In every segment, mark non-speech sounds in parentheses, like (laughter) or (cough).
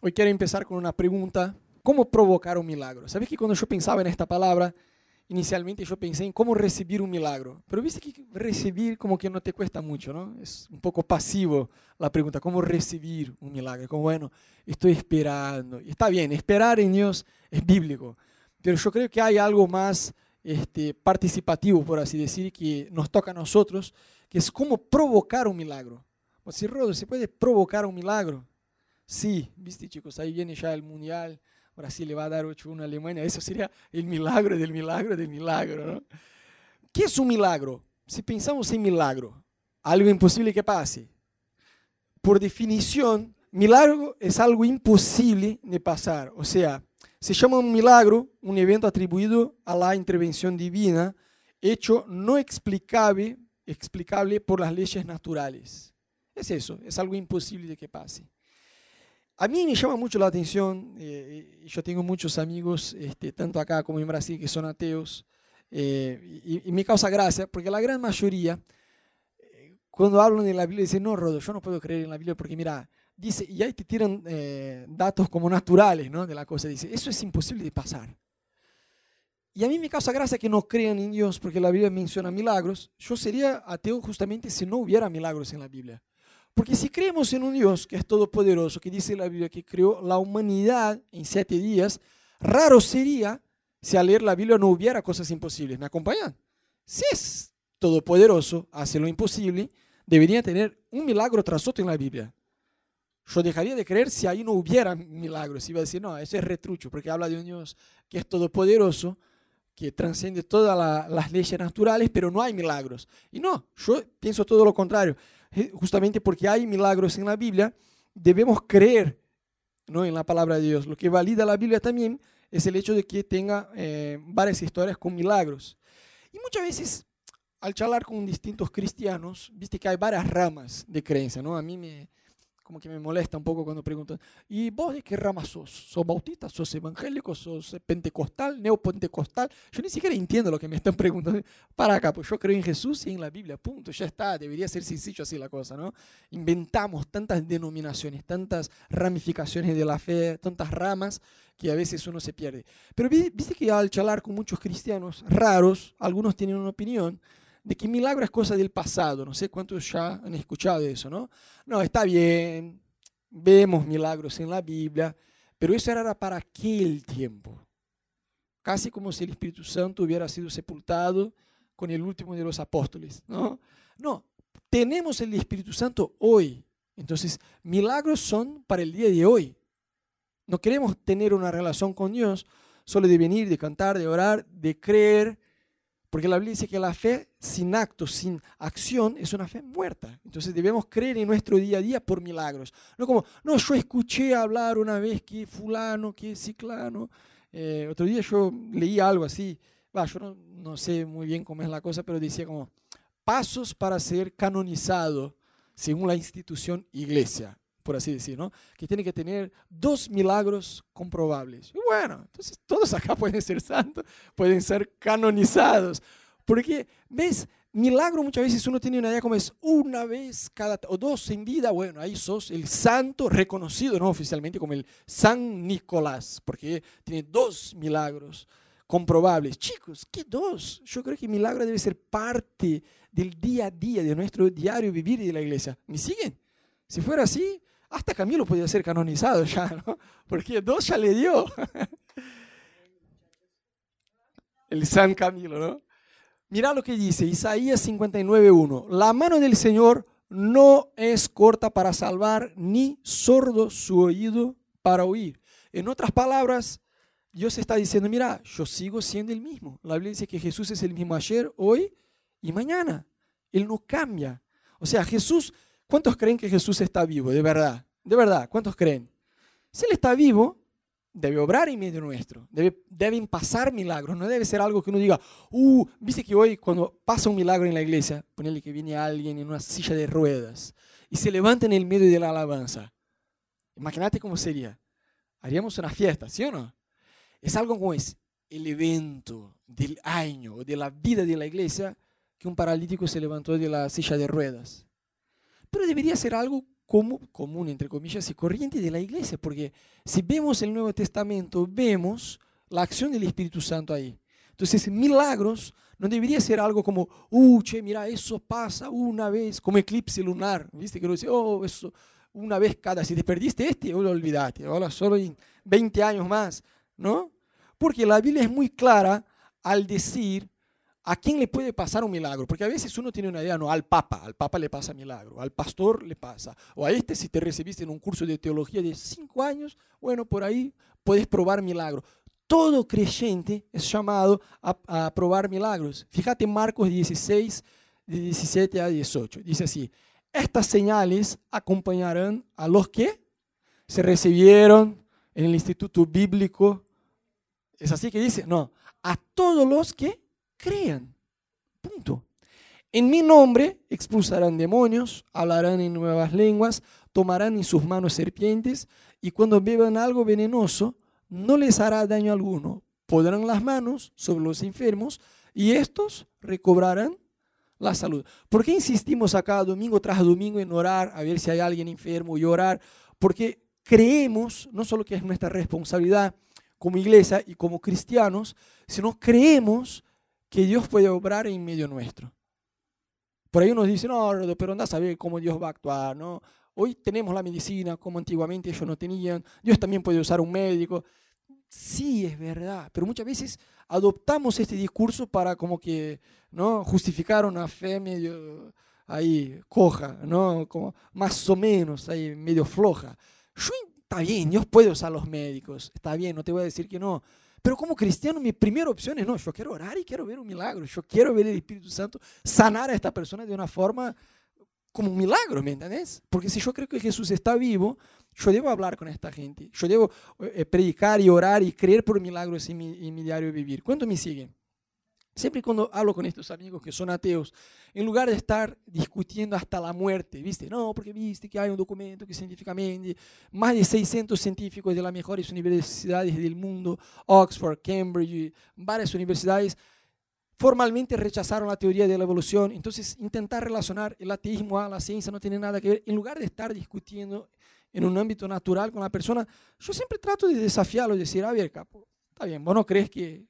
hoy quiero empezar con una pregunta. ¿Cómo provocar un milagro? ¿Sabes que cuando yo pensaba en esta palabra, inicialmente yo pensé en cómo recibir un milagro? Pero viste que recibir como que no te cuesta mucho, ¿no? Es un poco pasivo la pregunta, ¿cómo recibir un milagro? Como, bueno, estoy esperando. Y está bien, esperar en Dios es bíblico. Pero yo creo que hay algo más este, participativo, por así decir, que nos toca a nosotros, que es cómo provocar un milagro. O si Rodo, ¿se puede provocar un milagro? Sí, viste chicos, ahí viene ya el mundial, Brasil le va a dar 8-1 a Alemania, eso sería el milagro del milagro del milagro. ¿Qué es un milagro? Si pensamos en milagro, algo imposible que pase. Por definición, milagro es algo imposible de pasar. O sea, se llama un milagro un evento atribuido a la intervención divina, hecho no explicable, explicable por las leyes naturales. Es eso, es algo imposible de que pase. A mí me llama mucho la atención, eh, yo tengo muchos amigos, este, tanto acá como en Brasil, que son ateos, eh, y, y, me causa gracia, porque la gran mayoría, eh, cuando hablan de la Biblia, dicen, no, Rodo, yo no puedo creer en la Biblia porque mira, dice, y ahí te tiran datos como naturales ¿no? de la cosa, dice, eso es imposible de pasar. Y a mí me causa gracia que no crean en Dios porque la Biblia menciona milagros. Yo sería ateo justamente si no hubiera milagros en la Biblia. Porque si creemos en un Dios que es todopoderoso, que dice la Biblia que creó la humanidad en siete días, raro sería si al leer la Biblia no hubiera cosas imposibles. ¿Me acompañan? Si es todopoderoso, hace lo imposible, debería tener un milagro tras otro en la Biblia. Yo dejaría de creer si ahí no hubiera milagros. Iba a decir, no, eso es retrucho, porque habla de un Dios que es todopoderoso, que trasciende todas la, las leyes naturales, pero no hay milagros. Y no, yo pienso todo lo contrario. Eh, justamente porque hay milagros en la Biblia, debemos creer ¿no? en la palabra de Dios. Lo que valida la Biblia también es el hecho de que tenga eh, varias historias con milagros. Y muchas veces, al charlar con distintos cristianos, viste que hay varias ramas de creencia, ¿no? A mí me, como que me molesta un poco cuando preguntan, ¿y vos de qué rama sos? ¿Sos bautista? ¿Sos evangélico? ¿Sos pentecostal? ¿Neopentecostal? Yo ni siquiera entiendo lo que me están (laughs) preguntando. Para acá, pues yo creo en Jesús y en la Biblia, punto, ya está, debería ser sencillo así la cosa, ¿no? Inventamos tantas denominaciones, tantas ramificaciones de la fe, tantas ramas que a veces uno se pierde. Pero viste que al charlar con muchos cristianos raros, algunos tienen una opinión, de que milagro es cosa del pasado. No sé cuántos ya han escuchado eso, ¿no? No, está bien, vemos milagros en la Biblia, pero eso era para aquel tiempo. Casi como si el Espíritu Santo hubiera sido sepultado con el último de los apóstoles, ¿no? No, tenemos el Espíritu Santo hoy. Entonces, milagros son para el día de hoy. No queremos tener una relación con Dios solo de venir, de cantar, de orar, de creer, porque la Biblia dice que la fe sin acto, sin acción, es una fe muerta. Entonces debemos creer en nuestro día a día por milagros. No como, no, yo escuché hablar una vez que fulano, que ciclano. Eh, otro día yo leí algo así. Va, yo no, no sé muy bien cómo es la cosa, pero decía como, pasos para ser canonizado según la institución iglesia por así decir, ¿no? Que tiene que tener dos milagros comprobables. Y bueno, entonces todos acá (laughs) pueden ser santos, pueden ser canonizados. Porque, ¿ves? Milagro muchas veces uno tiene una idea como es una vez cada o dos en vida, bueno, ahí sos el santo reconocido, ¿no? Oficialmente como el San Nicolás, porque tiene dos milagros comprobables. Chicos, ¿qué dos? Yo creo que milagro debe ser parte del día a día, de nuestro diario vivir de la iglesia. ¿Me siguen? Si fuera así, hasta Camilo podía ser canonizado ya, ¿no? (laughs) Porque dos ya le dio. (laughs) El San Camilo, ¿no? Mira lo que dice Isaías 59.1. La mano del Señor no es corta para salvar, ni sordo su oído para oír. En otras palabras, Dios está diciendo, mira, yo sigo siendo el mismo. La Biblia dice que Jesús es el mismo ayer, hoy y mañana. Él no cambia. O sea, Jesús ¿Cuántos creen que Jesús está vivo? De verdad, de verdad, ¿cuántos creen? Si Él está vivo, debe obrar en medio nuestro, debe, deben pasar milagros, no debe ser algo que uno diga, uh, viste que hoy cuando pasa un milagro en la iglesia, ponele que viene alguien en una silla de ruedas y se levanta en el medio de la alabanza. Imagínate cómo sería. Haríamos una fiesta, ¿sí o no? Es algo como es el evento del año o de la vida de la iglesia que un paralítico se levantó de la silla de ruedas pero debería ser algo común, entre comillas, y corriente de la iglesia, porque si vemos el Nuevo Testamento, vemos la acción del Espíritu Santo ahí. Entonces, milagros no debería ser algo como, uh, che, mira, eso pasa una vez, como eclipse lunar, ¿viste? Que uno dice, oh, eso, una vez cada, si te perdiste este, lo olvidaste, ahora solo en 20 años más, ¿no? Porque la Biblia es muy clara al decir a quién le puede pasar un milagro, porque a veces uno tiene una idea, no, al Papa, al Papa le pasa milagro, al pastor le pasa, o a este si te recibiste en un curso de teología de 5 años, bueno, por ahí puedes probar milagro todo creyente es llamado a, probar milagros. Fíjate Marcos 16, de 17 a 18. Dice así, estas señales acompañarán a los que se recibieron en el instituto bíblico. ¿Es así que dice? No, a todos los que crean. Punto. En mi nombre expulsarán demonios, hablarán en nuevas lenguas, tomarán en sus manos serpientes y cuando beban algo venenoso, no les hará daño alguno. Podrán las manos sobre los enfermos y estos recobrarán la salud. ¿Por qué insistimos acá domingo tras domingo en orar a ver si hay alguien enfermo y orar? Porque creemos, no solo que es nuestra responsabilidad como iglesia y como cristianos, sino creemos que Dios puede obrar en medio nuestro. Por ahí uno dice, no, pero anda a saber cómo Dios va a actuar, ¿no? Hoy tenemos la medicina como antiguamente ellos no tenían. Dios también puede usar un médico. Sí, es verdad, pero muchas veces adoptamos este discurso para como que ¿no? justificar una fe medio ahí coja, ¿no? como más o menos ahí medio floja. Está bien, Dios puede usar los médicos, está bien, no te voy a decir que no. Pero como cristiano, mi primera opción es, no, yo quiero orar y quiero ver un milagro, yo quiero ver el Espíritu Santo sanar a esta persona de una forma como un milagro, ¿me entiendes? Porque si yo creo que Jesús está vivo, yo debo hablar con esta gente, yo debo eh, predicar y orar y creer por milagros en mi, en mi diario vivir. ¿Cuánto me siguen? Siempre cuando hablo con estos amigos que son ateos, en lugar de estar discutiendo hasta la muerte, ¿viste? No, porque viste que hay un documento que científicamente más de 600 científicos de las mejores universidades del mundo, Oxford, Cambridge, varias universidades, formalmente rechazaron la teoría de la evolución. Entonces, intentar relacionar el ateísmo a la ciencia no tiene nada que ver. En lugar de estar discutiendo en un ámbito natural con la persona, yo siempre trato de desafiarlo y decir, a ver, capo, está bien, vos no crees que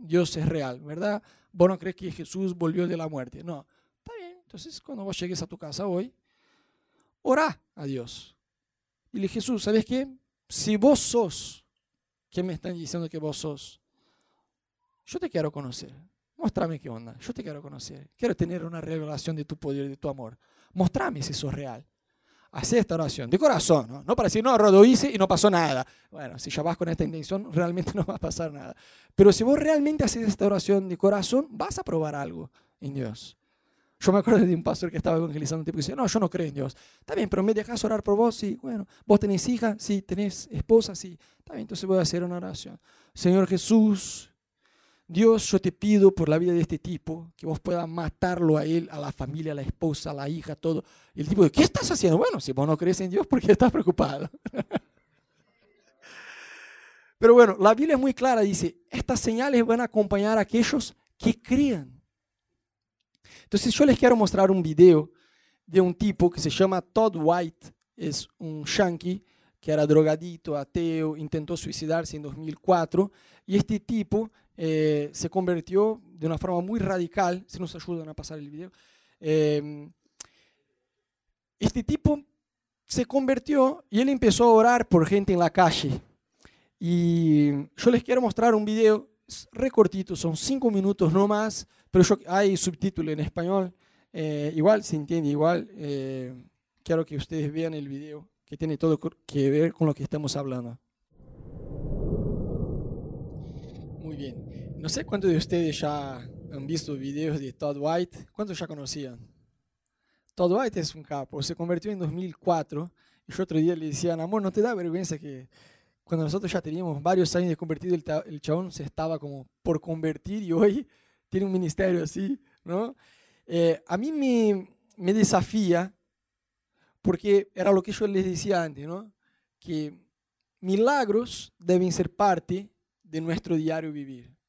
Dios es real, ¿verdad? Vos no crees que Jesús volvió de la muerte. No, está bien. Entonces, cuando vos llegues a tu casa hoy, orá a Dios. Y le Jesús, ¿sabes qué? Si vos sos, ¿qué me están diciendo que vos sos? Yo te quiero conocer. Mostrame qué onda. Yo te quiero conocer. Quiero tener una revelación de tu poder, de tu amor. Mostrame si sos real. Haz esta oración, de corazón, ¿no? No para decir, no, Rodo hice y no pasó nada. Bueno, si ya vas con esta intención, (laughs) realmente no va a pasar nada. Pero si vos realmente haces esta oración de corazón, vas a probar algo en Dios. Yo me acuerdo de un pastor que estaba evangelizando un tipo que decía, no, yo no creo en Dios. Está bien, pero me dejas orar por vos, sí. Bueno, vos tenés hija, sí. Tenés esposa, sí. Está bien, entonces voy a hacer una oración. Señor Jesús, Dios, yo te pido por la vida de este tipo que vos puedas matarlo a él, a la familia, a la esposa, a la hija, todo. Y el tipo, ¿qué estás haciendo? Bueno, si vos no crees en Dios, ¿por qué estás preocupado? (laughs) Pero bueno, la Biblia es muy clara, dice, estas señales van a acompañar a aquellos que crean. Entonces yo les quiero mostrar un video de un tipo que se llama Todd White, es un yankee que era drogadito, ateo, intentó suicidarse en 2004, y este tipo eh, se convirtió de una forma muy radical, si nos ayudan a pasar el video, em, este tipo se convirtió y él empezó a orar por gente en la calle. Y yo les quiero mostrar un video recortito, son cinco minutos no más, pero hay subtítulo en español. Eh, igual se entiende, igual eh, quiero que ustedes vean el video que tiene todo que ver con lo que estamos hablando. Muy bien. No sé cuántos de ustedes ya han visto videos de Todd White. ¿Cuántos ya conocían? Todd White es un capo. Se convirtió en 2004. Y yo otro día le decía, amor, ¿no te da vergüenza que cuando nosotros ya teníamos varios años de convertido, el, chabón se estaba como por convertir y hoy tiene un ministerio así, ¿no? Eh, a mí me, me desafía porque era lo que yo les decía antes, ¿no? Que milagros deben ser parte de nuestro diario vivir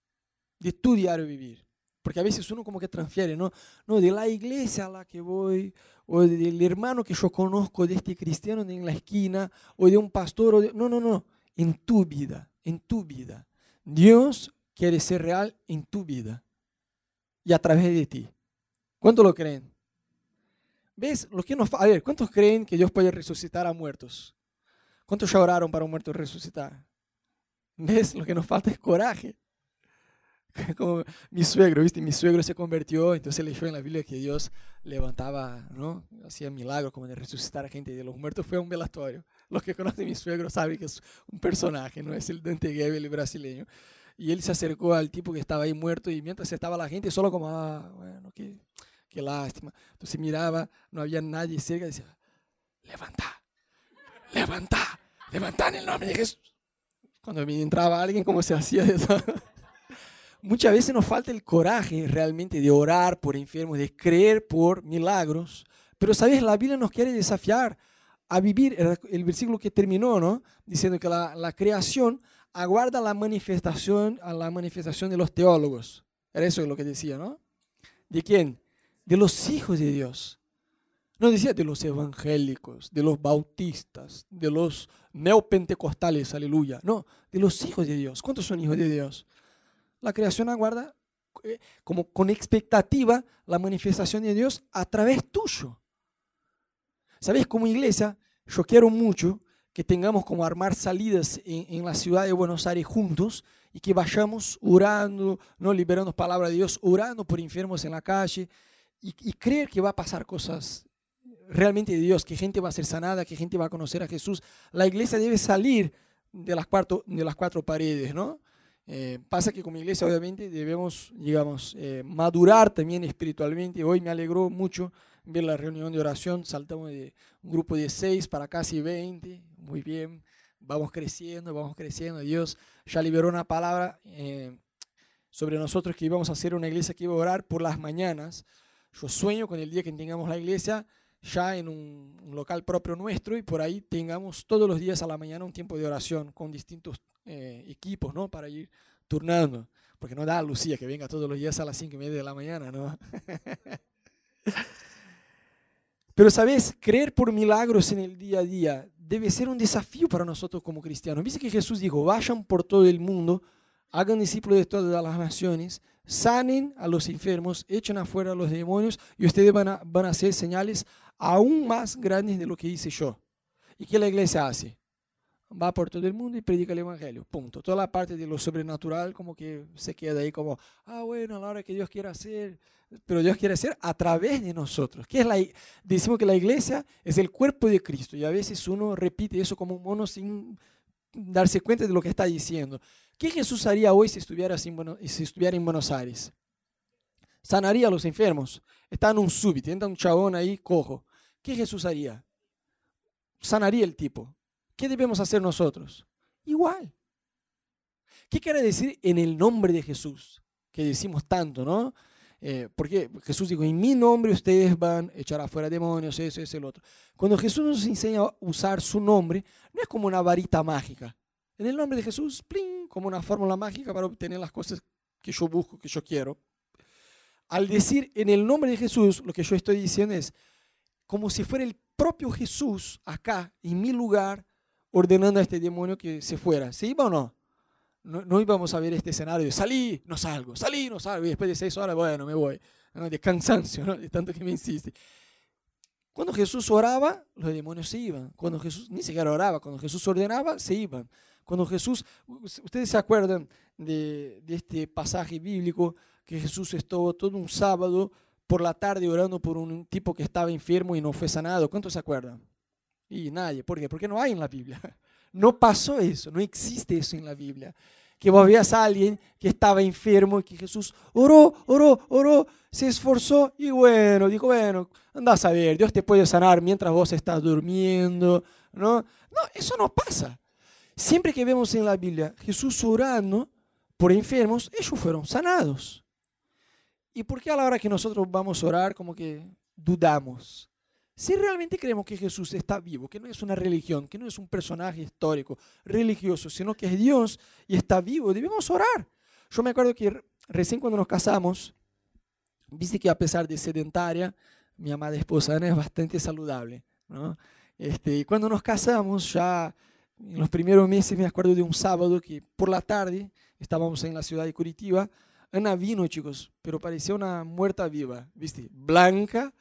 de tu diario vivir. Porque a veces uno como que transfiere, ¿no? No, de la iglesia a la que voy, o del hermano que yo conozco, de este cristiano en la esquina, o de un pastor, o no, no, no, en tu vida, en tu vida. Dios quiere ser real en tu vida y a través de ti. ¿Cuántos lo creen? ¿Ves? Lo que nos, a ver, ¿cuántos creen que Dios puede resucitar a muertos? ¿Cuántos ya oraron para un muerto resucitar? ¿Ves? Lo que nos falta es coraje. (laughs) Como mi suegro, ¿viste? Mi suegro se convirtió, entonces leyó en la Biblia que Dios levantaba, ¿no? Hacía milagros como de resucitar a gente de los muertos. Fue un velatorio. (laughs) Los que conocen a mi suegro saben que es un personaje, no es el Dante Gebel brasileño. Y él se acercó al tipo que estaba ahí muerto y mientras estaba la gente, solo como, ah, bueno, qué, qué lástima. Entonces miraba, no había nadie cerca decía, levanta, levanta, levanta en el nombre de Jesús. Cuando entraba alguien, ¿cómo se hacía eso? (laughs) Muchas veces nos falta el coraje realmente de orar por enfermos, de creer por milagros. Pero, ¿sabes? La Biblia nos quiere desafiar a vivir el, versículo que terminó, ¿no? Diciendo que la, creación aguarda la manifestación, la manifestación de los teólogos. Era eso lo que decía, ¿no? ¿De quién? De los hijos de Dios. No decía de los evangélicos, de los bautistas, de los neopentecostales, aleluya. No, de los hijos de Dios. ¿Cuántos son hijos de Dios? La creación aguarda eh, como con expectativa la manifestación de Dios a través tuyo. ¿Sabes? Como iglesia, yo quiero mucho que tengamos como armar salidas en, la ciudad de Buenos Aires juntos y que vayamos orando, no liberando palabra de Dios, orando por enfermos en la calle y, y creer que va a pasar cosas realmente de Dios, que gente va a ser sanada, que gente va a conocer a Jesús. La iglesia debe salir de las, cuatro, de las cuatro paredes, ¿no? Eh, pasa que como iglesia obviamente debemos, digamos, eh, madurar también espiritualmente. Hoy me alegró mucho ver la reunión de oración, saltamos de un grupo de seis para casi 20, muy bien, vamos creciendo, vamos creciendo. Dios ya liberó una palabra eh, sobre nosotros que íbamos a hacer una iglesia que iba a orar por las mañanas. Yo sueño con el día que tengamos la iglesia ya en un, local propio nuestro y por ahí tengamos todos los días a la mañana un tiempo de oración con distintos eh, equipos, ¿no? Para ir turnando. Porque no da a Lucía que venga todos los días a las cinco y media de la mañana, ¿no? (laughs) Pero, ¿sabes? Creer por milagros en el día a día debe ser un desafío para nosotros como cristianos. Viste que Jesús dijo, vayan por todo el mundo, hagan discípulos de todas las naciones, sanen a los enfermos, echen afuera a los demonios y ustedes van a, van a hacer señales aún más grandes de lo que hice yo. ¿Y qué la iglesia hace? Va por todo el mundo y predica el Evangelio. Punto. Toda la parte de lo sobrenatural como que se queda ahí como, ah, bueno, a la hora que Dios quiera hacer, pero Dios quiere hacer a través de nosotros. ¿Qué es la, decimos que la iglesia es el cuerpo de Cristo y a veces uno repite eso como un mono sin darse cuenta de lo que está diciendo. ¿Qué Jesús haría hoy si estuviera, si estuviera en Buenos Aires? Sanaría a los enfermos. Está en un súbito, entra un chabón ahí cojo. ¿Qué Jesús haría? Sanaría el tipo. ¿Qué debemos hacer nosotros? Igual. ¿Qué quiere decir en el nombre de Jesús? Que decimos tanto, ¿no? Eh, porque Jesús dijo, en mi nombre ustedes van a echar afuera demonios, eso, es el otro. Cuando Jesús nos enseña a usar su nombre, no es como una varita mágica. En el nombre de Jesús, ¡pling! como una fórmula mágica para obtener las cosas que yo busco, que yo quiero. Al decir en el nombre de Jesús, lo que yo estoy diciendo es, como si fuera el propio Jesús acá, en mi lugar, ordenando a este demonio que se fuera. ¿Sí o no? No, íbamos a ver este escenario de salí, no salgo, salí, no salgo, y después de seis horas, bueno, me voy. De cansancio, ¿no? de tanto que me insiste. Cuando Jesús oraba, los demonios se iban. Cuando Jesús ni siquiera oraba, cuando Jesús ordenaba, se iban. Cuando Jesús, ustedes se acuerdan de este pasaje bíblico que Jesús estuvo todo un sábado por la tarde orando por un tipo que estaba enfermo y no fue sanado. ¿Cuántos se acuerdan? Y nadie. ¿Por qué? Porque no hay en la Biblia. (laughs) No pasó eso, no existe eso en la Biblia. Que vos veas a alguien que estaba enfermo y que Jesús oró, oró, oró, se esforzó y bueno, dijo, bueno, anda a saber, Dios te puede sanar mientras vos estás durmiendo. No, no eso no pasa. Siempre que vemos en la Biblia Jesús orando por enfermos, ellos fueron sanados. ¿Y por qué a la hora que nosotros vamos a orar como que dudamos? Si realmente creemos que Jesús está vivo, que no es una religión, que no es un personaje histórico, religioso, sino que es Dios y está vivo, debemos orar. Yo me acuerdo que recién cuando nos casamos, Viste que a pesar de sedentaria, mi amada esposa Ana es bastante saludable, ¿no? Este, cuando nos casamos, ya en los primeros meses me acuerdo de un sábado que por la tarde estábamos en la ciudad de Curitiba. Ana vino, chicos, pero parecía una muerta viva, ¿viste? Blanca.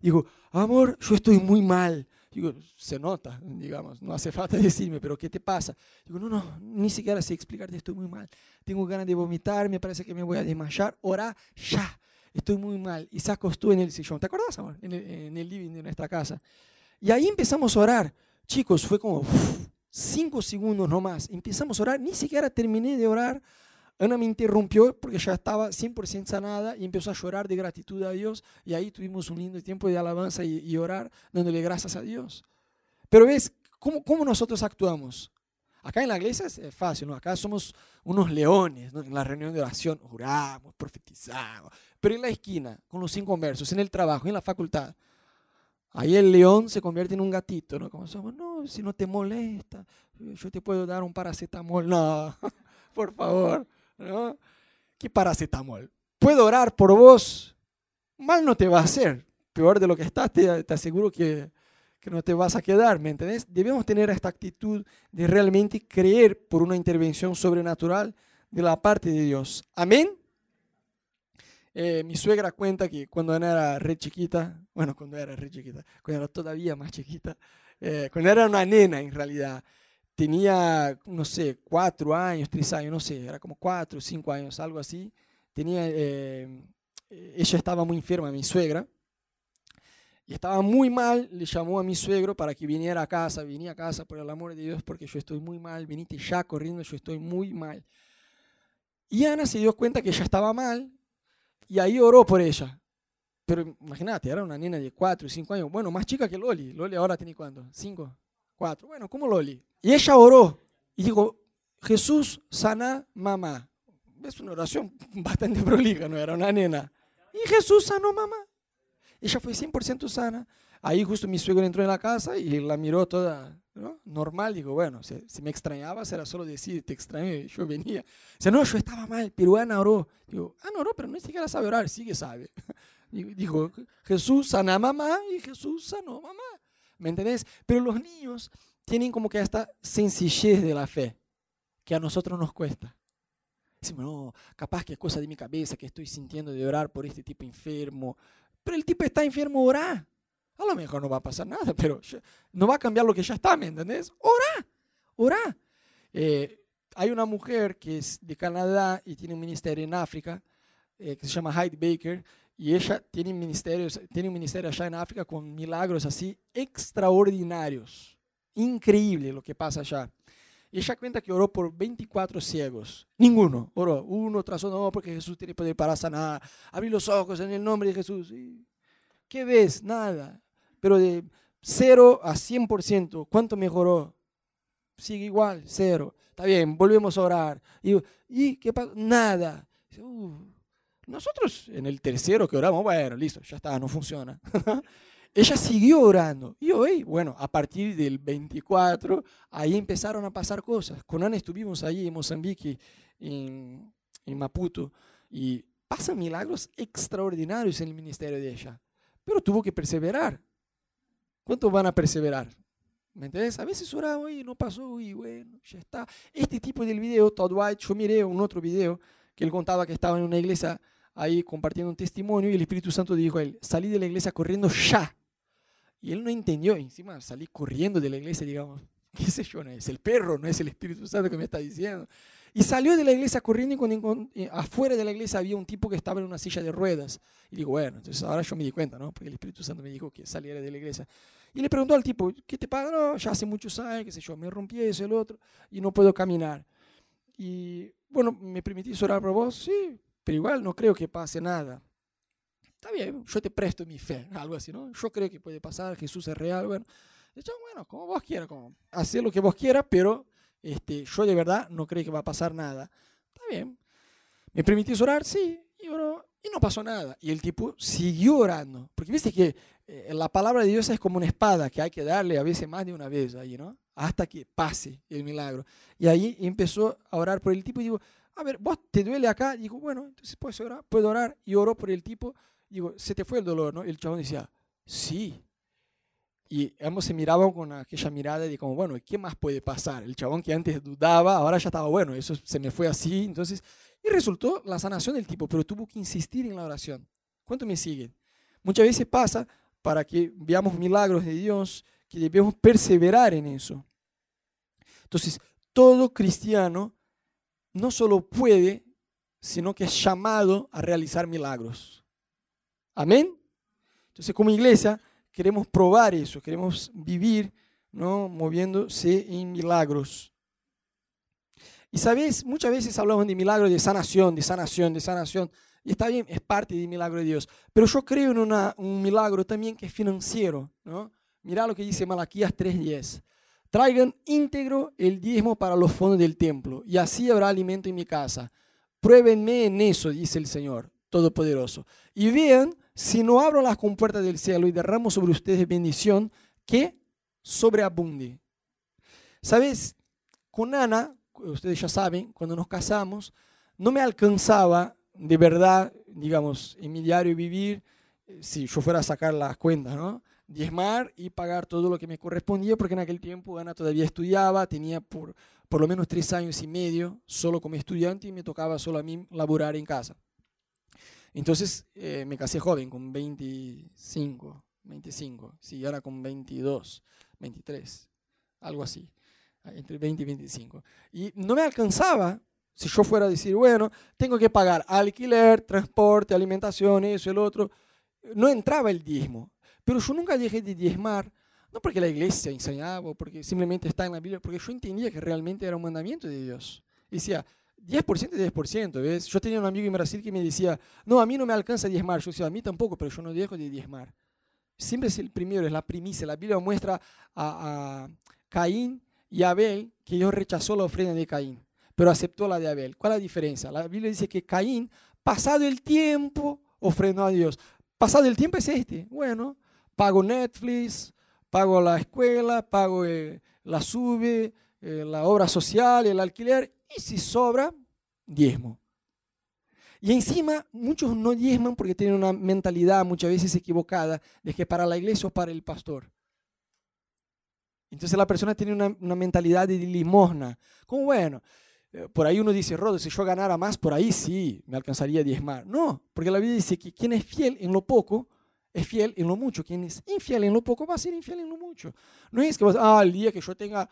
Digo, amor, yo estoy muy mal. Digo, se nota, digamos, no hace falta (laughs) decirme, pero ¿qué te pasa? Digo, no, no, ni siquiera sé explicarte, estoy muy mal. Tengo ganas de vomitar, me parece que me voy a desmayar. Ora ya, estoy muy mal. Y se acostó en el sillón. ¿Te acuerdas, amor? En el, en el living de nuestra casa. Y ahí empezamos a orar. Chicos, fue como cinco segundos nomás. Empezamos a orar, ni siquiera terminé de orar. Ana me interrumpió porque ya estaba 100% sanada y empezó a llorar de gratitud a Dios. Y ahí tuvimos un lindo tiempo de alabanza y, orar, dándole gracias a Dios. Pero ves, ¿cómo, cómo nosotros actuamos? Acá en la iglesia es fácil, ¿no? Acá somos unos leones, ¿no? En la reunión de oración oramos, profetizamos. Pero en la esquina, con los cinco versos, en el trabajo, en la facultad, Ahí el león se convierte en un gatito, ¿no? Como somos, no, si no te molesta, yo te puedo dar un paracetamol. (laughs) No, por favor, ¿no? ¿Qué paracetamol? Puedo orar por vos, mal no te va a hacer. Peor de lo que estás, te, te aseguro que, que no te vas a quedar, ¿me entendés? Debemos tener esta actitud de realmente creer por una intervención sobrenatural de la parte de Dios. Amén. Eh, mi suegra cuenta que cuando era re chiquita, bueno, cuando era re chiquita, cuando era todavía más chiquita, eh, cuando era una nena en realidad, tenía, no sé, cuatro años, tres años, no sé, era como cuatro, cinco años, algo así. Tenía, eh, ella estaba muy enferma, mi suegra, y estaba muy mal, le llamó a mi suegro para que viniera a casa, venía a casa por el amor de Dios, porque yo estoy muy mal, venite ya corriendo, yo estoy muy mal. Y Ana se dio cuenta que ella estaba mal, y ahí oró por ella. Pero imagínate, era una nena de 4 o 5 años. Bueno, más chica que Loli. Loli ahora tiene cuánto? 5, 4. Bueno, como Loli. Y ella oró y dijo, Jesús sana mamá. Es una oración (laughs) bastante prolija, no era una nena. Y Jesús sanó mamá. Ella fue 100% sana. Ahí justo mi suegro entró en la casa y la miró toda normal. Digo, bueno, si, me extrañabas era solo decir, te extrañé, (laughs) yo venía. Dice, no, yo estaba mal, pero Ana oró. Digo, Ana oró, pero no siquiera sabe orar, sí que sabe. (laughs) Dijo, Jesús sana mamá y Jesús sanó mamá. ¿Me entendés? Pero los niños tienen como que esta sencillez de la fe que a nosotros nos cuesta. Decimos, no, capaz que es cosa de mi cabeza que estoy sintiendo de orar por este tipo enfermo. Pero el tipo está enfermo, orar. A lo mejor no va a pasar nada, (laughs) pero no va a cambiar lo que ya está, ¿me entendés? Ora, ora. Eh, hay una mujer que es de Canadá y tiene un ministerio en África, eh, que se llama Hyde Baker, y ella tiene, ministerios, tiene un ministerio allá en África con milagros así extraordinarios. Increíble lo que pasa allá. Y ella cuenta que oró por 24 ciegos. Ninguno. Oró uno tras uno, no, porque Jesús tiene poder para sanar. Abrí los ojos en el nombre de Jesús. ¿Qué ves? Nada pero de 0 a 100%, ¿cuánto mejoró? Sigue igual, cero. Está bien, volvemos a orar. Y, ¿y qué pasa? Nada. Uh, nosotros en el tercero que oramos, bueno, listo, ya está, no funciona. (laughs) Ella siguió orando. Y hoy, bueno, a partir del 24, ahí empezaron a pasar cosas. Con Ana estuvimos allí en Mozambique, en, en Maputo, y pasan milagros extraordinarios en el ministerio de ella. Pero tuvo que perseverar. ¿Cuántos van a perseverar? ¿Me entiendes? A veces oramos y no pasó y bueno, ya está. Este tipo del video, Todd White, yo miré un otro video que él contaba que estaba en una iglesia ahí compartiendo un testimonio y el Espíritu Santo dijo a él, salí de la iglesia corriendo ya. Y él no entendió, encima salí corriendo de la iglesia, digamos, (laughs) qué sé yo, no es el perro, no es el Espíritu Santo que me está diciendo. Y salió de la iglesia corriendo y afuera de la iglesia había un tipo que estaba en una silla de ruedas. Y digo, bueno, entonces ahora yo me di cuenta, ¿no? Porque el Espíritu Santo me dijo que saliera de la iglesia. Y le preguntó al tipo, ¿qué te pasa? No, ya hace muchos años, qué sé yo, me rompí eso, el otro, y no puedo caminar. Y bueno, ¿me permitís orar por vos? Sí, pero igual no creo que pase nada. Está bien, yo te presto mi fe, (laughs) algo así, ¿no? Yo creo que puede pasar, Jesús es real, bueno. Yo, bueno, como vos quieras, como, hacer lo que vos quieras, pero este, yo de verdad no creo que va a pasar nada. Está bien. ¿Me permitís orar? Sí. Y, y no pasó nada. Y el tipo siguió orando. Porque viste que eh, la palabra de Dios es como una espada que hay que darle a veces más de una vez ahí, ¿no? Hasta que pase el milagro. Y ahí empezó a orar por el tipo y digo, a ver, ¿vos te duele acá? Digo, bueno, entonces puedes orar, puedo orar. Y oró por el tipo digo, ¿se te fue el dolor? ¿no? el chabón decía, sí. Y ambos se miraban con aquella mirada de como, bueno, ¿qué más puede pasar? El chabón que antes dudaba, ahora ya estaba, bueno, eso se me fue así. Entonces, y resultó la sanación del tipo, pero tuvo que insistir en la oración. ¿Cuánto me siguen? Muchas veces pasa para que veamos milagros de Dios, que debemos perseverar en eso. Entonces, todo cristiano no solo puede, sino que es llamado a realizar milagros. Amén. Entonces, como iglesia, queremos probar eso, queremos vivir, ¿no? Moviéndose en milagros. Y sabes, muchas veces hablamos de milagros de sanación, de sanación, de sanación. Y está bien, es parte del milagro de Dios. Pero yo creo en un milagro también que es financiero. ¿no? Mira lo que dice Malaquías 3.10. Traigan íntegro el diezmo para los fondos del templo, y así habrá alimento en mi casa. Pruébenme en eso, dice el Señor Todopoderoso. Y vean si no abro las compuertas del cielo y derramo sobre ustedes bendición que sobreabunde. ¿Sabes? Con Ana, ustedes ya saben, cuando nos casamos, no me alcanzaba de verdad, digamos, en mi diario vivir, eh, si yo fuera a sacar las cuentas, ¿no? Diezmar y pagar todo lo que me correspondía, porque en aquel tiempo Ana todavía estudiaba, tenía por, por lo menos tres años y medio solo como estudiante y me tocaba solo a mí laborar en casa. Entonces eh, me casé joven, con 25, 25, sí, ahora con 22, 23, algo así entre 20 y 25. Y no me alcanzaba si yo fuera a decir, bueno, tengo que pagar alquiler, transporte, alimentación, eso, el otro. No entraba el diezmo. Pero yo nunca dejé de diezmar, no porque la iglesia enseñaba o porque simplemente está en la Biblia, porque yo entendía que realmente era un mandamiento de Dios. decía, 10% y 10%, ¿ves? Yo tenía un amigo en Brasil que me decía, no, a mí no me alcanza diezmar. Yo decía, a mí tampoco, pero yo no dejo de diezmar. Siempre es el primero, es la primicia. La Biblia muestra a, a Caín y Abel que Dios rechazó la ofrenda de Caín, pero aceptó la de Abel. ¿Cuál es la diferencia? La Biblia dice que Caín, pasado el tiempo, ofrendó a Dios. Pasado el tiempo es este. Bueno, pago Netflix, pago la escuela, pago eh, la sube, eh, la obra social, el alquiler, y si sobra, diezmo. Y encima, muchos no diezman porque tienen una mentalidad muchas veces equivocada de que para la iglesia o para el pastor. Entonces la persona tiene una, mentalidad de limosna. Como bueno, eh, por ahí uno dice, Rodo, si yo ganara más, por ahí sí, me alcanzaría a diezmar. No, porque la Biblia dice que quien es fiel en lo poco, es fiel en lo mucho. Quien es infiel en lo poco, va a ser infiel en lo mucho. No es que vas, ah, el día que yo tenga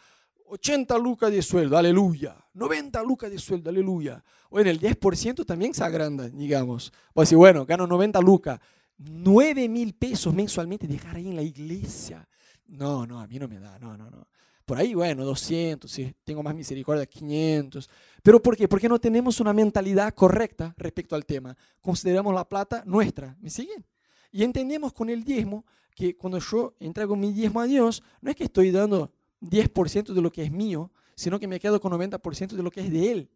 80 lucas de sueldo, aleluya. 90 lucas de sueldo, aleluya. O en el 10% también se agranda, digamos. O decir, bueno, gano 90 lucas. 9 mil pesos mensualmente dejar ahí en la iglesia. No, no, a mí no me da, no, no, no. Por ahí, bueno, 200, si tengo más misericordia, 500. ¿Pero por qué? Porque no tenemos una mentalidad correcta respecto al tema. Consideramos la plata nuestra, ¿me siguen? Y entendemos con el diezmo que cuando yo entrego mi diezmo a Dios, no es que estoy dando 10% de lo que es mío, sino que me quedo con 90% de lo que es de Él.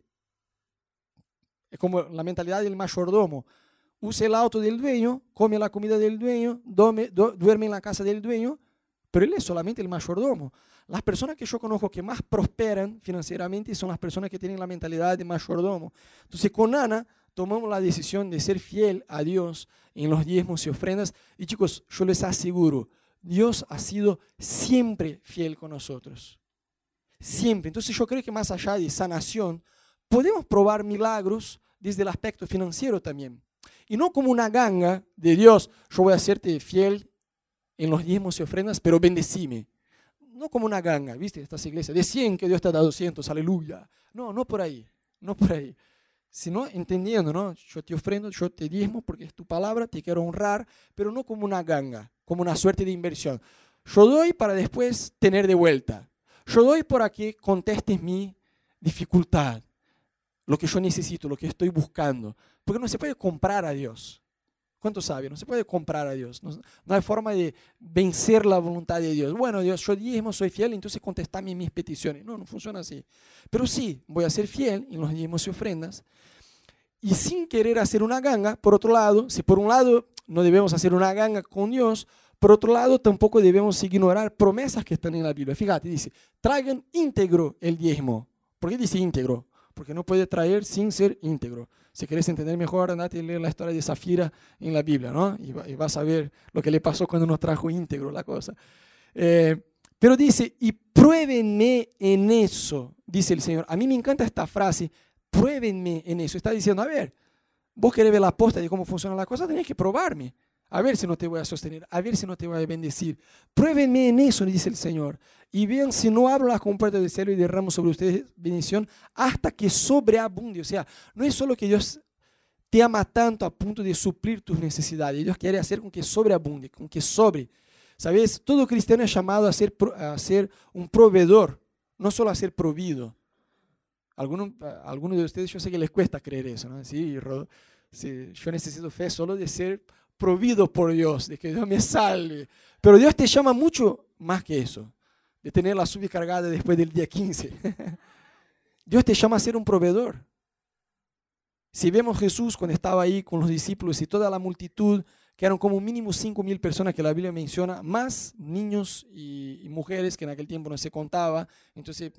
Es como la mentalidad del mayordomo. Usa el auto del dueño, come la comida del dueño, duerme en la casa del dueño, pero él es solamente el mayordomo. Las personas que yo conozco que más prosperan financieramente son las personas que tienen la mentalidad de mayordomo. Entonces con Ana tomamos la decisión de ser fiel a Dios en los diezmos y ofrendas. Y chicos, yo les aseguro, Dios ha sido siempre fiel con nosotros. Siempre. Entonces yo creo que más allá de sanación, podemos probar milagros desde el aspecto financiero también. Y no como una ganga de Dios, yo voy a hacerte fiel en los diezmos y ofrendas, pero bendecime. No como una ganga, ¿viste? Estas iglesias, de 100 que Dios te ha dado 200, aleluya. No, no por ahí, no por ahí. Sino entendiendo, ¿no? Yo te ofrendo, yo te diezmo porque es tu palabra, te quiero honrar, pero no como una ganga, como una suerte de inversión. Yo doy para después tener de vuelta. Yo doy para que contestes mi dificultad, lo que yo necesito, lo que estoy buscando. Porque no se puede comprar a Dios. ¿Cuánto sabe? No se puede comprar a Dios. No, hay forma de vencer la voluntad de Dios. Bueno, Dios, yo diezmo, soy fiel, entonces contestame mis peticiones. No, no funciona así. Pero sí, voy a ser fiel en los diezmos y ofrendas. Y sin querer hacer una ganga, por otro lado, si por un lado no debemos hacer una ganga con Dios, por otro lado tampoco debemos ignorar promesas que están en la Biblia. Fíjate, dice, traigan íntegro el diezmo. ¿Por qué dice íntegro? porque no puede traer sin ser íntegro. Si quieres entender mejor, andate y leer la historia de Zafira en la Biblia, ¿no? Y, vas a ver lo que le pasó cuando no trajo íntegro la cosa. Eh, pero dice, y pruébenme en eso, dice el Señor. A mí me encanta esta frase, pruébenme en eso. Está diciendo, a ver, vos querés ver la posta de cómo funciona la cosa, tenés que probarme. A ver si no te voy a sostener, a ver si no te voy a bendecir. Pruébenme en eso, dice el Señor. Y vean si no abro las compuertas del cielo y derramo sobre ustedes bendición hasta que sobreabunde. O sea, no es solo que Dios te ama tanto a punto de suplir tus necesidades. Dios quiere hacer con que sobreabunde, con que sobre. ¿Sabes? Todo cristiano es llamado a ser, a ser un proveedor, no solo a ser provido. Algunos, algunos de ustedes yo sé que les cuesta creer eso, ¿no? Sí, sí, yo necesito fe solo de ser provido por Dios, de que Dios me salve. Pero Dios te llama mucho más que eso, de tener la sube cargada después del día 15. (laughs) Dios te llama a ser un proveedor. Si vemos Jesús cuando estaba ahí con los discípulos y toda la multitud, que eran como mínimo 5 mil personas que la Biblia menciona, más niños y, y, mujeres que en aquel tiempo no se contaba, entonces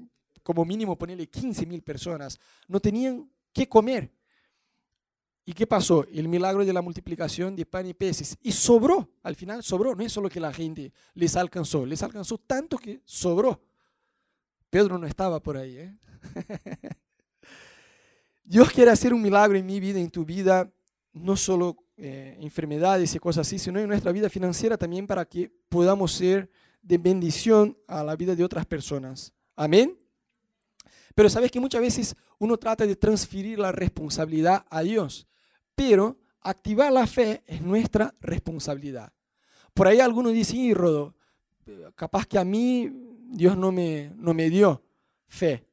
como mínimo ponerle 15 mil personas, no tenían qué comer. ¿Y qué pasó? El milagro de la multiplicación de pan y peces. Y sobró, al final sobró. No es solo que la gente les alcanzó, les alcanzó tanto que sobró. Pedro no estaba por ahí. ¿eh? (laughs) Dios quiere hacer un milagro en mi vida, en tu vida, no solo eh, enfermedades y cosas así, sino en nuestra vida financiera también para que podamos ser de bendición a la vida de otras personas. Amén. Pero sabes que muchas veces uno trata de transferir la responsabilidad a Dios pero activar la fe es nuestra responsabilidad. Por ahí algunos dicen, y Rodo, capaz que a mí Dios no me, no me dio fe.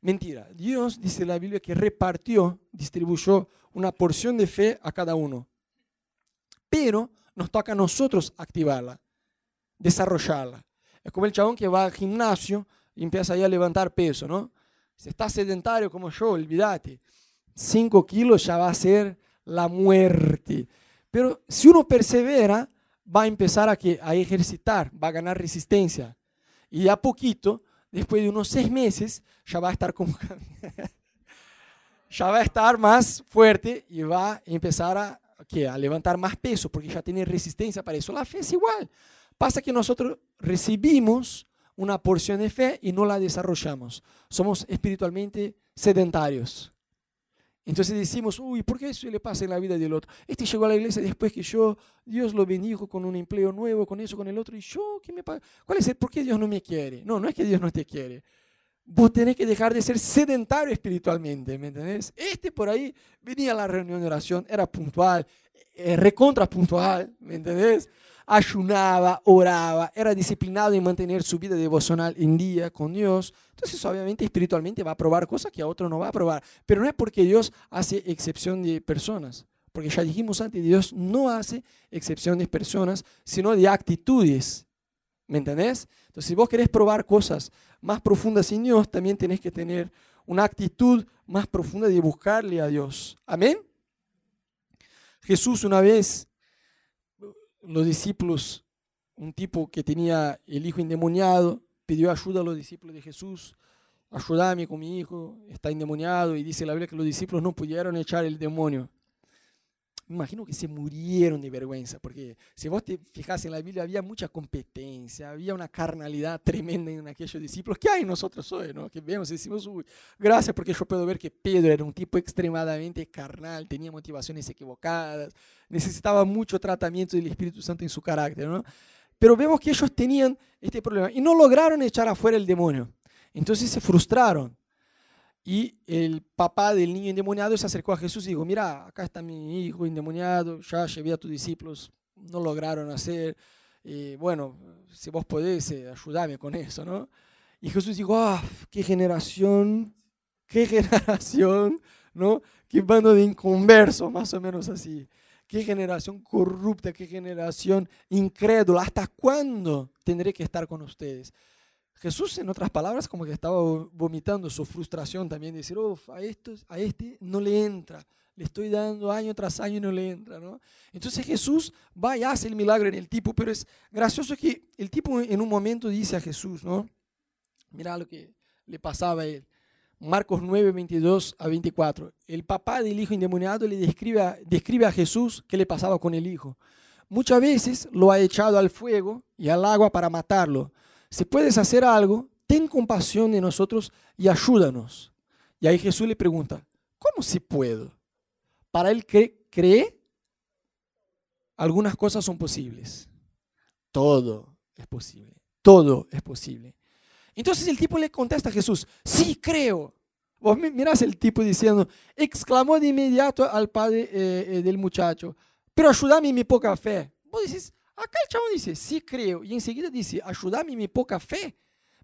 Mentira, Dios dice la Biblia que repartió, distribuyó una porción de fe a cada uno. Pero nos toca a nosotros activarla, desarrollarla. Es como el chabón que va al gimnasio y empieza ahí a levantar peso, ¿no? Si está sedentario como yo, olvídate. 5 kilos ya va a ser la muerte. Pero si uno persevera, va a empezar a, que, a ejercitar, va a ganar resistencia. Y a poquito, después de unos seis meses, ya va a estar (laughs) ya va a estar más fuerte y va a empezar a, a levantar más peso porque ya tiene resistencia para eso. La fe es igual. Pasa que nosotros recibimos una porción de fe y no la desarrollamos. Somos espiritualmente sedentarios. Entonces decimos, uy, ¿por qué eso le pasa en la vida del otro? Este llegó a la iglesia después que yo, Dios lo bendijo con un empleo nuevo, con eso, con el otro, y yo, ¿qué me pasa? ¿Cuál es el por qué Dios no me quiere? No, no es que Dios no te quiere. Vos tenés que dejar de ser sedentario espiritualmente, ¿me entendés? Este por ahí venía a la reunión de oración, era puntual, eh, recontra puntual, ¿me entendés? Ayunaba, oraba, era disciplinado en mantener su vida devocional en día con Dios. Entonces, obviamente, espiritualmente va a probar cosas que a otro no va a probar. Pero no es porque Dios hace excepción de personas. Porque ya dijimos antes, Dios no hace excepción de personas, sino de actitudes. ¿Me entendés? Entonces, si vos querés probar cosas más profundas en Dios, también tenés que tener una actitud más profunda de buscarle a Dios. Amén. Jesús una vez los discípulos, un tipo que tenía el hijo endemoniado, pidió ayuda a los discípulos de Jesús, ayúdame con mi hijo, está endemoniado, y dice la Biblia que los discípulos no pudieron echar el demonio imagino que se murieron de vergüenza, porque si vos te fijas en la Biblia había mucha competencia, había una carnalidad tremenda en aquellos discípulos que hay nosotros hoy, ¿no? que vemos y decimos, Uy, gracias porque yo puedo ver que Pedro era un tipo extremadamente carnal, tenía motivaciones equivocadas, necesitaba mucho tratamiento del Espíritu Santo en su carácter, ¿no? Pero vemos que ellos tenían este problema y no lograron echar afuera el demonio. Entonces se frustraron. Y el papá del niño endemoniado se acercó a Jesús y dijo, mira, acá está mi hijo endemoniado, ya llevé a tus discípulos, no lograron hacer, y bueno, si vos podés, eh, ayúdame con eso, ¿no? Y Jesús dijo, ah, qué generación, qué (laughs) generación, ¿no? Qué bando de inconversos, más o menos así. Qué generación corrupta, qué generación incrédula. ¿Hasta cuándo tendré que estar con ustedes? Jesús, en otras palabras, como que estaba vomitando su frustración también, de decir, a, estos, a este no le entra, le estoy dando año tras año y no le entra. ¿no? Entonces Jesús va y hace el milagro en el tipo, pero es gracioso que el tipo en un momento dice a Jesús, ¿no? Mira lo que le pasaba a él. Marcos 9, 22 a 24. El papá del hijo endemoniado le describe a, describe a Jesús qué le pasaba con el hijo. Muchas veces lo ha echado al fuego y al agua para matarlo. Si puedes hacer algo, ten compasión de nosotros y ayúdanos. Y ahí Jesús le pregunta, ¿cómo si puedo? Para él que cree, algunas cosas son posibles. Todo es posible. Todo es posible. Entonces el tipo le contesta a Jesús, sí creo. Vos mirás el tipo diciendo, exclamó de inmediato al padre eh, eh, del muchacho, pero ayúdame en mi poca fe. Vos acá el chabón dice, sí creo, y enseguida dice, ayúdame mi poca fe.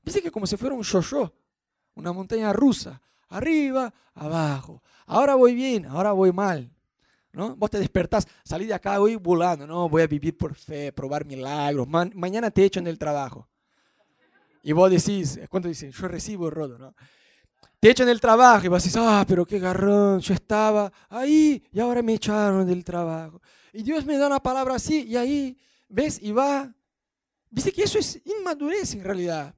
Dice que como si fuera un yo-yo, una montaña rusa, arriba, abajo. Ahora voy bien, ahora voy mal. ¿No? Vos te despertás, salí de acá hoy volando, no, voy a vivir por fe, probar milagros, mañana te echan del trabajo. Y vos decís, ¿cuánto dicen? Yo recibo el rodo, ¿no? Te echan del trabajo y vos decís, ah, pero qué garrón, yo estaba ahí y ahora me echaron del trabajo. Y Dios me da una palabra así y ahí, ¿ves? Y va. Viste que eso es inmadurez en realidad.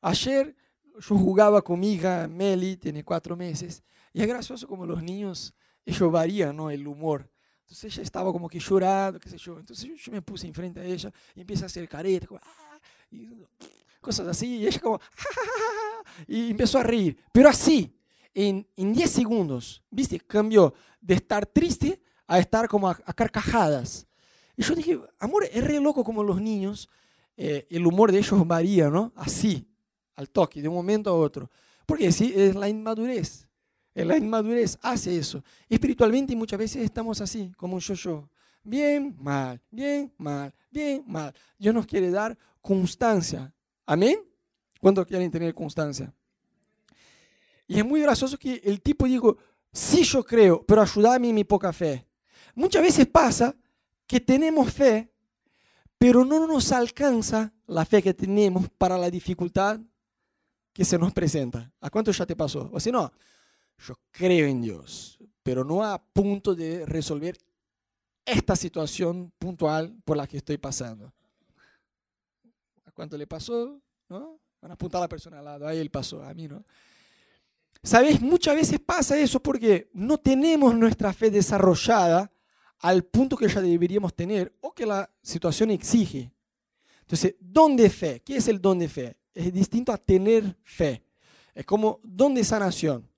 Ayer yo jugaba con mi hija Meli, tiene cuatro meses, y es gracioso como los niños ellos varían ¿no? el humor. Entonces ella estaba como que llorando, qué sé yo. Entonces yo, me puse enfrente a ella y empieza a hacer careta, ah", y cosas así. Y ella como, y empezó a reír. Pero así, en, en 10 segundos, ¿viste? Cambió de estar triste a estar como a, carcajadas. Y yo dije, amor, es re loco como los niños, eh, el humor de ellos varía, ¿no? Así, al toque, de un momento a otro. Porque sí, es la inmadurez. La inmadurez hace eso. Espiritualmente muchas veces estamos así, como un yo-yo. Bien, mal, bien, mal, bien, mal. Dios nos quiere dar constancia. Amén. ¿Cuántos quieren tener constancia? Y es muy gracioso que el tipo dijo, sí yo creo, pero ayúdame en mi poca fe. Muchas veces pasa que tenemos fe, pero no nos alcanza la fe que tenemos para la dificultad que se nos presenta. ¿A cuánto ya te pasó? O si no, yo creo en Dios, pero no a punto de resolver esta situación puntual por la que estoy pasando. ¿A cuánto le pasó? ¿No? Van a apuntar a la persona al lado, ahí él pasó, a mí no. ¿Sabes? Muchas veces pasa eso porque no tenemos nuestra fe desarrollada al punto que ya deberíamos tener o que la situación exige. Entonces, don de fe, ¿qué es el don de fe? Es distinto a tener fe. Es como don de sanación.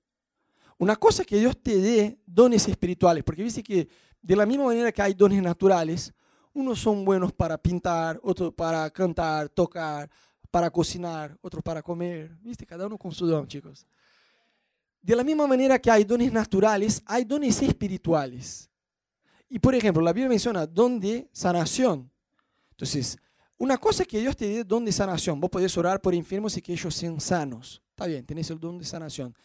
Una cosa es que Dios te dé dones espirituales, porque dice que de la misma manera que hay dones naturales, unos son buenos para pintar, otros para cantar, tocar, para cocinar, otros para comer. ¿Viste? Cada uno con su don, chicos. De la misma manera que hay dones naturales, hay dones espirituales. Y por ejemplo, la Biblia menciona don de sanación. Entonces, una cosa es que Dios te dé don de sanación. Vos podés orar por enfermos y que ellos sean sanos. Está bien, tenés el don de sanación.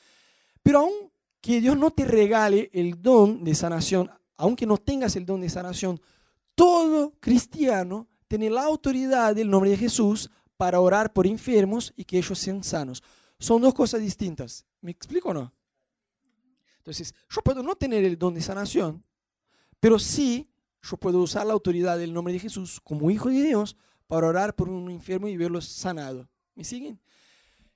Pero aún que Dios no te regale el don de sanación, aunque no tengas el don de sanación, todo cristiano tiene la autoridad del nombre de Jesús para orar por enfermos y que ellos sean sanos. Son dos cosas distintas. ¿Me explico o no? Entonces, yo puedo no tener el don de sanación, pero sí yo puedo usar la autoridad del nombre de Jesús como hijo de Dios para orar por un enfermo y verlo sanado. ¿Me siguen?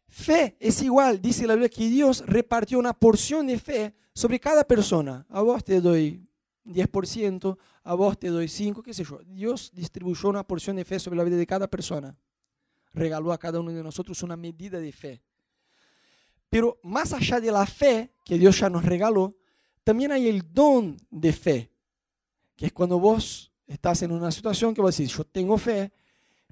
Fe es igual, dice la Biblia, que Dios repartió una porción de fe sobre cada persona. A vos te doy 10%, a vos te doy 5, qué sé yo. Dios distribuyó una porción de fe sobre la vida de cada persona. Regaló a cada uno de nosotros una medida de fe. Pero más allá de la fe que Dios ya nos regaló, también hay el don de fe, que es cuando vos estás en una situación que vos decís, yo tengo fe,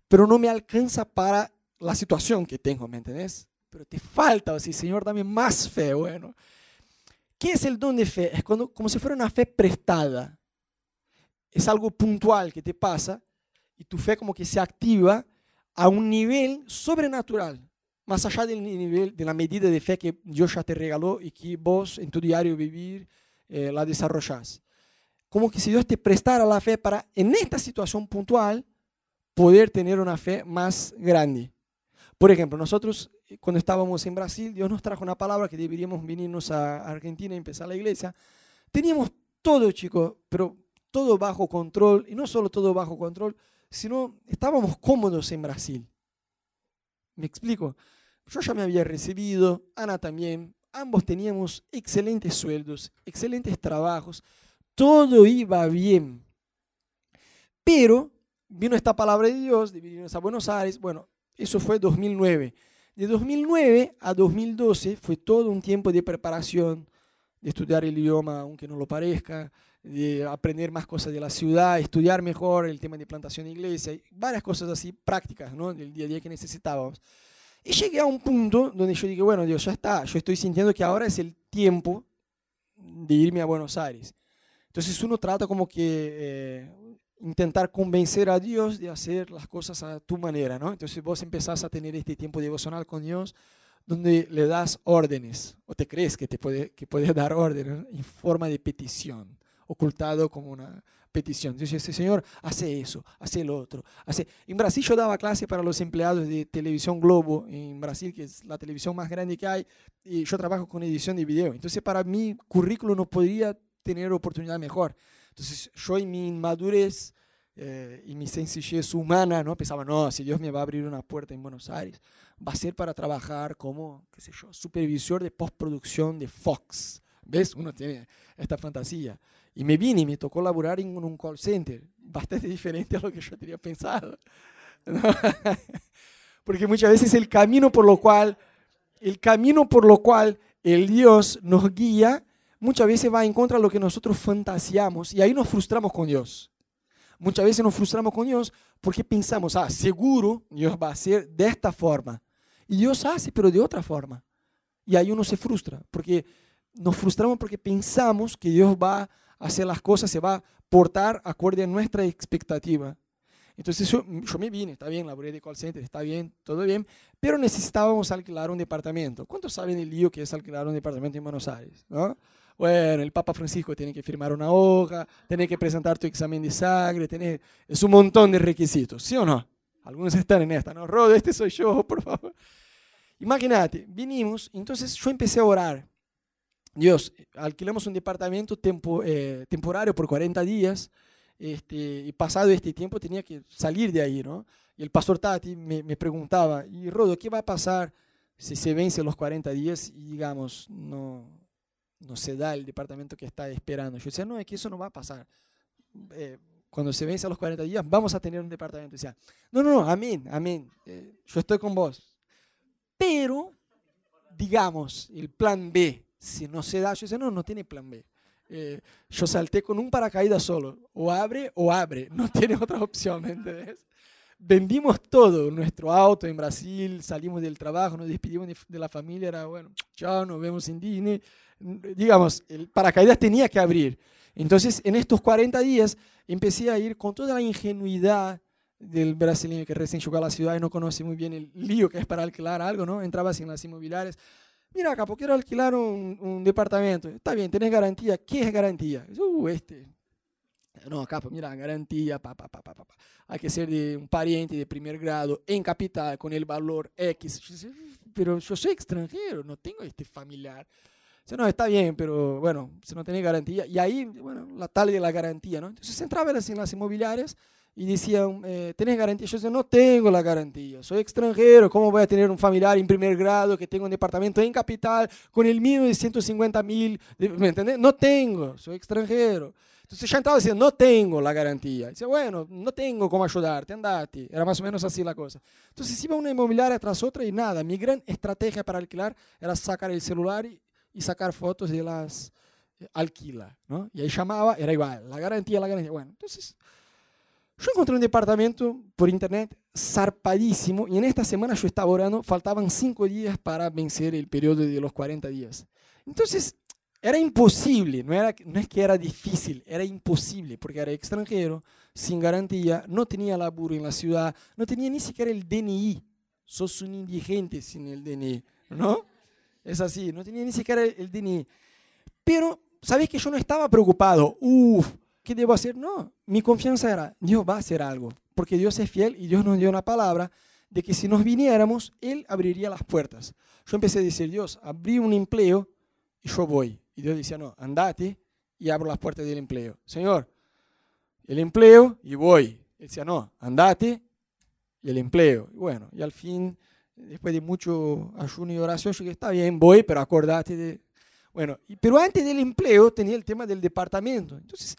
pero no me alcanza para la situación que tengo, ¿me entendés? pero te falta, o Señor, dame más fe. Bueno, ¿qué es el don de fe? Es cuando, como si fuera una fe prestada. Es algo puntual que te pasa y tu fe como que se activa a un nivel sobrenatural, más allá del nivel, de la medida de fe que Dios ya te regaló y que vos en tu diario vivir eh, la desarrollás. Como que si Dios te prestara la fe para en esta situación puntual poder tener una fe más grande. Por ejemplo, nosotros eh, cuando estábamos en Brasil, Dios nos trajo una palabra que deberíamos venirnos a Argentina y empezar la iglesia. Teníamos todo, chicos, pero todo bajo control, y no solo todo bajo control, sino estábamos cómodos en Brasil. ¿Me explico? Yo ya me había recibido, Ana también, ambos teníamos excelentes sueldos, excelentes trabajos, todo iba bien. Pero vino esta palabra de Dios, de venirnos a Buenos Aires, bueno, eso fue 2009. De 2009 a 2012 fue todo un tiempo de preparación, de estudiar el idioma, aunque no lo parezca, de aprender más cosas de la ciudad, estudiar mejor el tema de plantación de iglesia, varias cosas así prácticas ¿no? del día a día que necesitábamos. Y llegué a un punto donde yo dije, bueno, Dios, ya está, yo estoy sintiendo que ahora es el tiempo de irme a Buenos Aires. Entonces uno trata como que eh, intentar convencer a Dios de hacer las cosas a tu manera, ¿no? Entonces vos empezás a tener este tiempo devocional con Dios donde le das órdenes, o te crees que te puede, que puedes (laughs) dar órdenes en forma de petición, ocultado como una petición. Dice, Señor, hace eso, hace lo otro. Hace... En Brasil yo daba clase para los empleados de Televisión Globo, en Brasil, que es la televisión más grande que hay, y yo trabajo con edición de video. Entonces para mi currículo no podría tener oportunidad mejor. Entonces yo en mi inmadurez eh, y mi sencillez humana, ¿no? pensaba, no, si Dios me va a abrir una puerta en Buenos Aires, va a ser para trabajar como, qué sé yo, supervisor de postproducción de Fox. ¿Ves? Uno tiene esta fantasía. Y me vine y me tocó laburar en un call center, bastante (laughs) diferente a lo que yo tenía pensado. (laughs) Porque muchas veces el camino por lo cual, el camino por lo cual el Dios nos guía, muchas veces va en contra de lo que nosotros fantaseamos y ahí nos frustramos con Dios. Muchas veces nos frustramos con Dios porque pensamos, ah, seguro Dios va a hacer de esta forma. Y Dios hace, pero de otra forma. Y ahí uno se frustra, porque nos frustramos porque pensamos que Dios va a hacer las cosas, se va a portar acorde a nuestra expectativa. Entonces yo, yo, me vine, está bien, laboré de call center, está bien, todo bien, pero necesitábamos alquilar un departamento. ¿Cuántos saben el lío que es alquilar un departamento en Buenos Aires? ¿no? Bueno, el Papa Francisco tiene que firmar una hoja, tiene que presentar tu examen de sangre, tiene, es un montón de requisitos, ¿sí o no? Algunos están en esta, ¿no? Rodo, este soy yo, (laughs) por favor. Imagínate, vinimos, entonces yo empecé a orar. Dios, alquilamos un departamento tempo, eh, temporario por 40 días, este, y pasado este tiempo tenía que salir de ahí, ¿no? Y el pastor Tati me, preguntaba, y Rodo, ¿qué va a pasar si se vence los 40 días y digamos, no, no se da el departamento que está esperando. Yo decía, no, es que eso no va a pasar. Eh, cuando se vence a los 40 días, vamos a tener un departamento. Decía, no, no, no, amén, amén. Eh, yo estoy con vos. Pero, digamos, el plan B, si no se da, yo decía, no, no tiene plan B. Eh, yo salté con un paracaídas solo. O abre o abre. No (laughs) tiene otra opción, ¿me entiendes? Vendimos todo, nuestro auto en Brasil, salimos del trabajo, nos despedimos de, la familia, era bueno, chao, nos vemos en Disney digamos, el paracaídas tenía que abrir. Entonces, en estos 40 días, empecé a ir con toda la ingenuidad del brasileño que recién llegó a la ciudad y no conoce muy bien el lío que es para alquilar algo, ¿no? Entrabas en las inmobiliarias. Mira, capo, quiero alquilar un, departamento. Está bien, ¿tenés garantía? ¿Qué es garantía? Uh, este. No, capo, mira, garantía, pa, pa, pa, pa, pa. Hay que ser de un pariente de primer grado en capital con el valor X. Pero yo soy extranjero, no tengo este familiar no, está bien, pero bueno, si no tiene garantía. Y ahí, bueno, la tal de la garantía, ¿no? Entonces entraba en las inmobiliarias y decían, eh, ¿tenés garantía? Yo decía, no tengo la garantía, soy extranjero, ¿cómo voy a tener un familiar en primer grado que tenga un departamento en capital con el mínimo de 150 mil? ¿Me entendés? No tengo, soy extranjero. Entonces entraba diciendo, no tengo la garantía. Dice, bueno, no tengo cómo ayudarte, andate. Era más o menos así la cosa. Entonces iba una inmobiliaria tras otra y nada. Mi gran estrategia para alquilar era sacar el celular y y sacar fotos y las eh, alquila, ¿no? Y ahí llamaba, era igual, la garantía, la garantía. Bueno, entonces yo encontré un departamento por internet zarpadísimo y en esta semana yo estaba orando, faltaban cinco días para vencer el periodo de los 40 días. Entonces, era imposible, no, era, no es que era difícil, era imposible, porque era extranjero, sin garantía, no tenía laburo en la ciudad, no tenía ni siquiera el DNI. Sos un indigente sin el DNI, ¿no? Es así, no tenía ni siquiera el, DNI. Pero, ¿sabes que yo no estaba preocupado? Uf, ¿qué debo hacer? No, mi confianza era, Dios va a hacer algo, porque Dios es fiel y Dios nos dio una palabra de que si nos viniéramos, Él abriría las puertas. Yo empecé a decir, Dios, abrí un empleo y yo voy. Y Dios decía, no, andate y abro las puertas del empleo. Señor, el empleo y voy. Él decía, no, andate y el empleo. Y bueno, y al fin después de mucho ayuno y oración, yo dije, está bien, voy, pero acordate de... Bueno, pero antes del empleo tenía el tema del departamento. Entonces,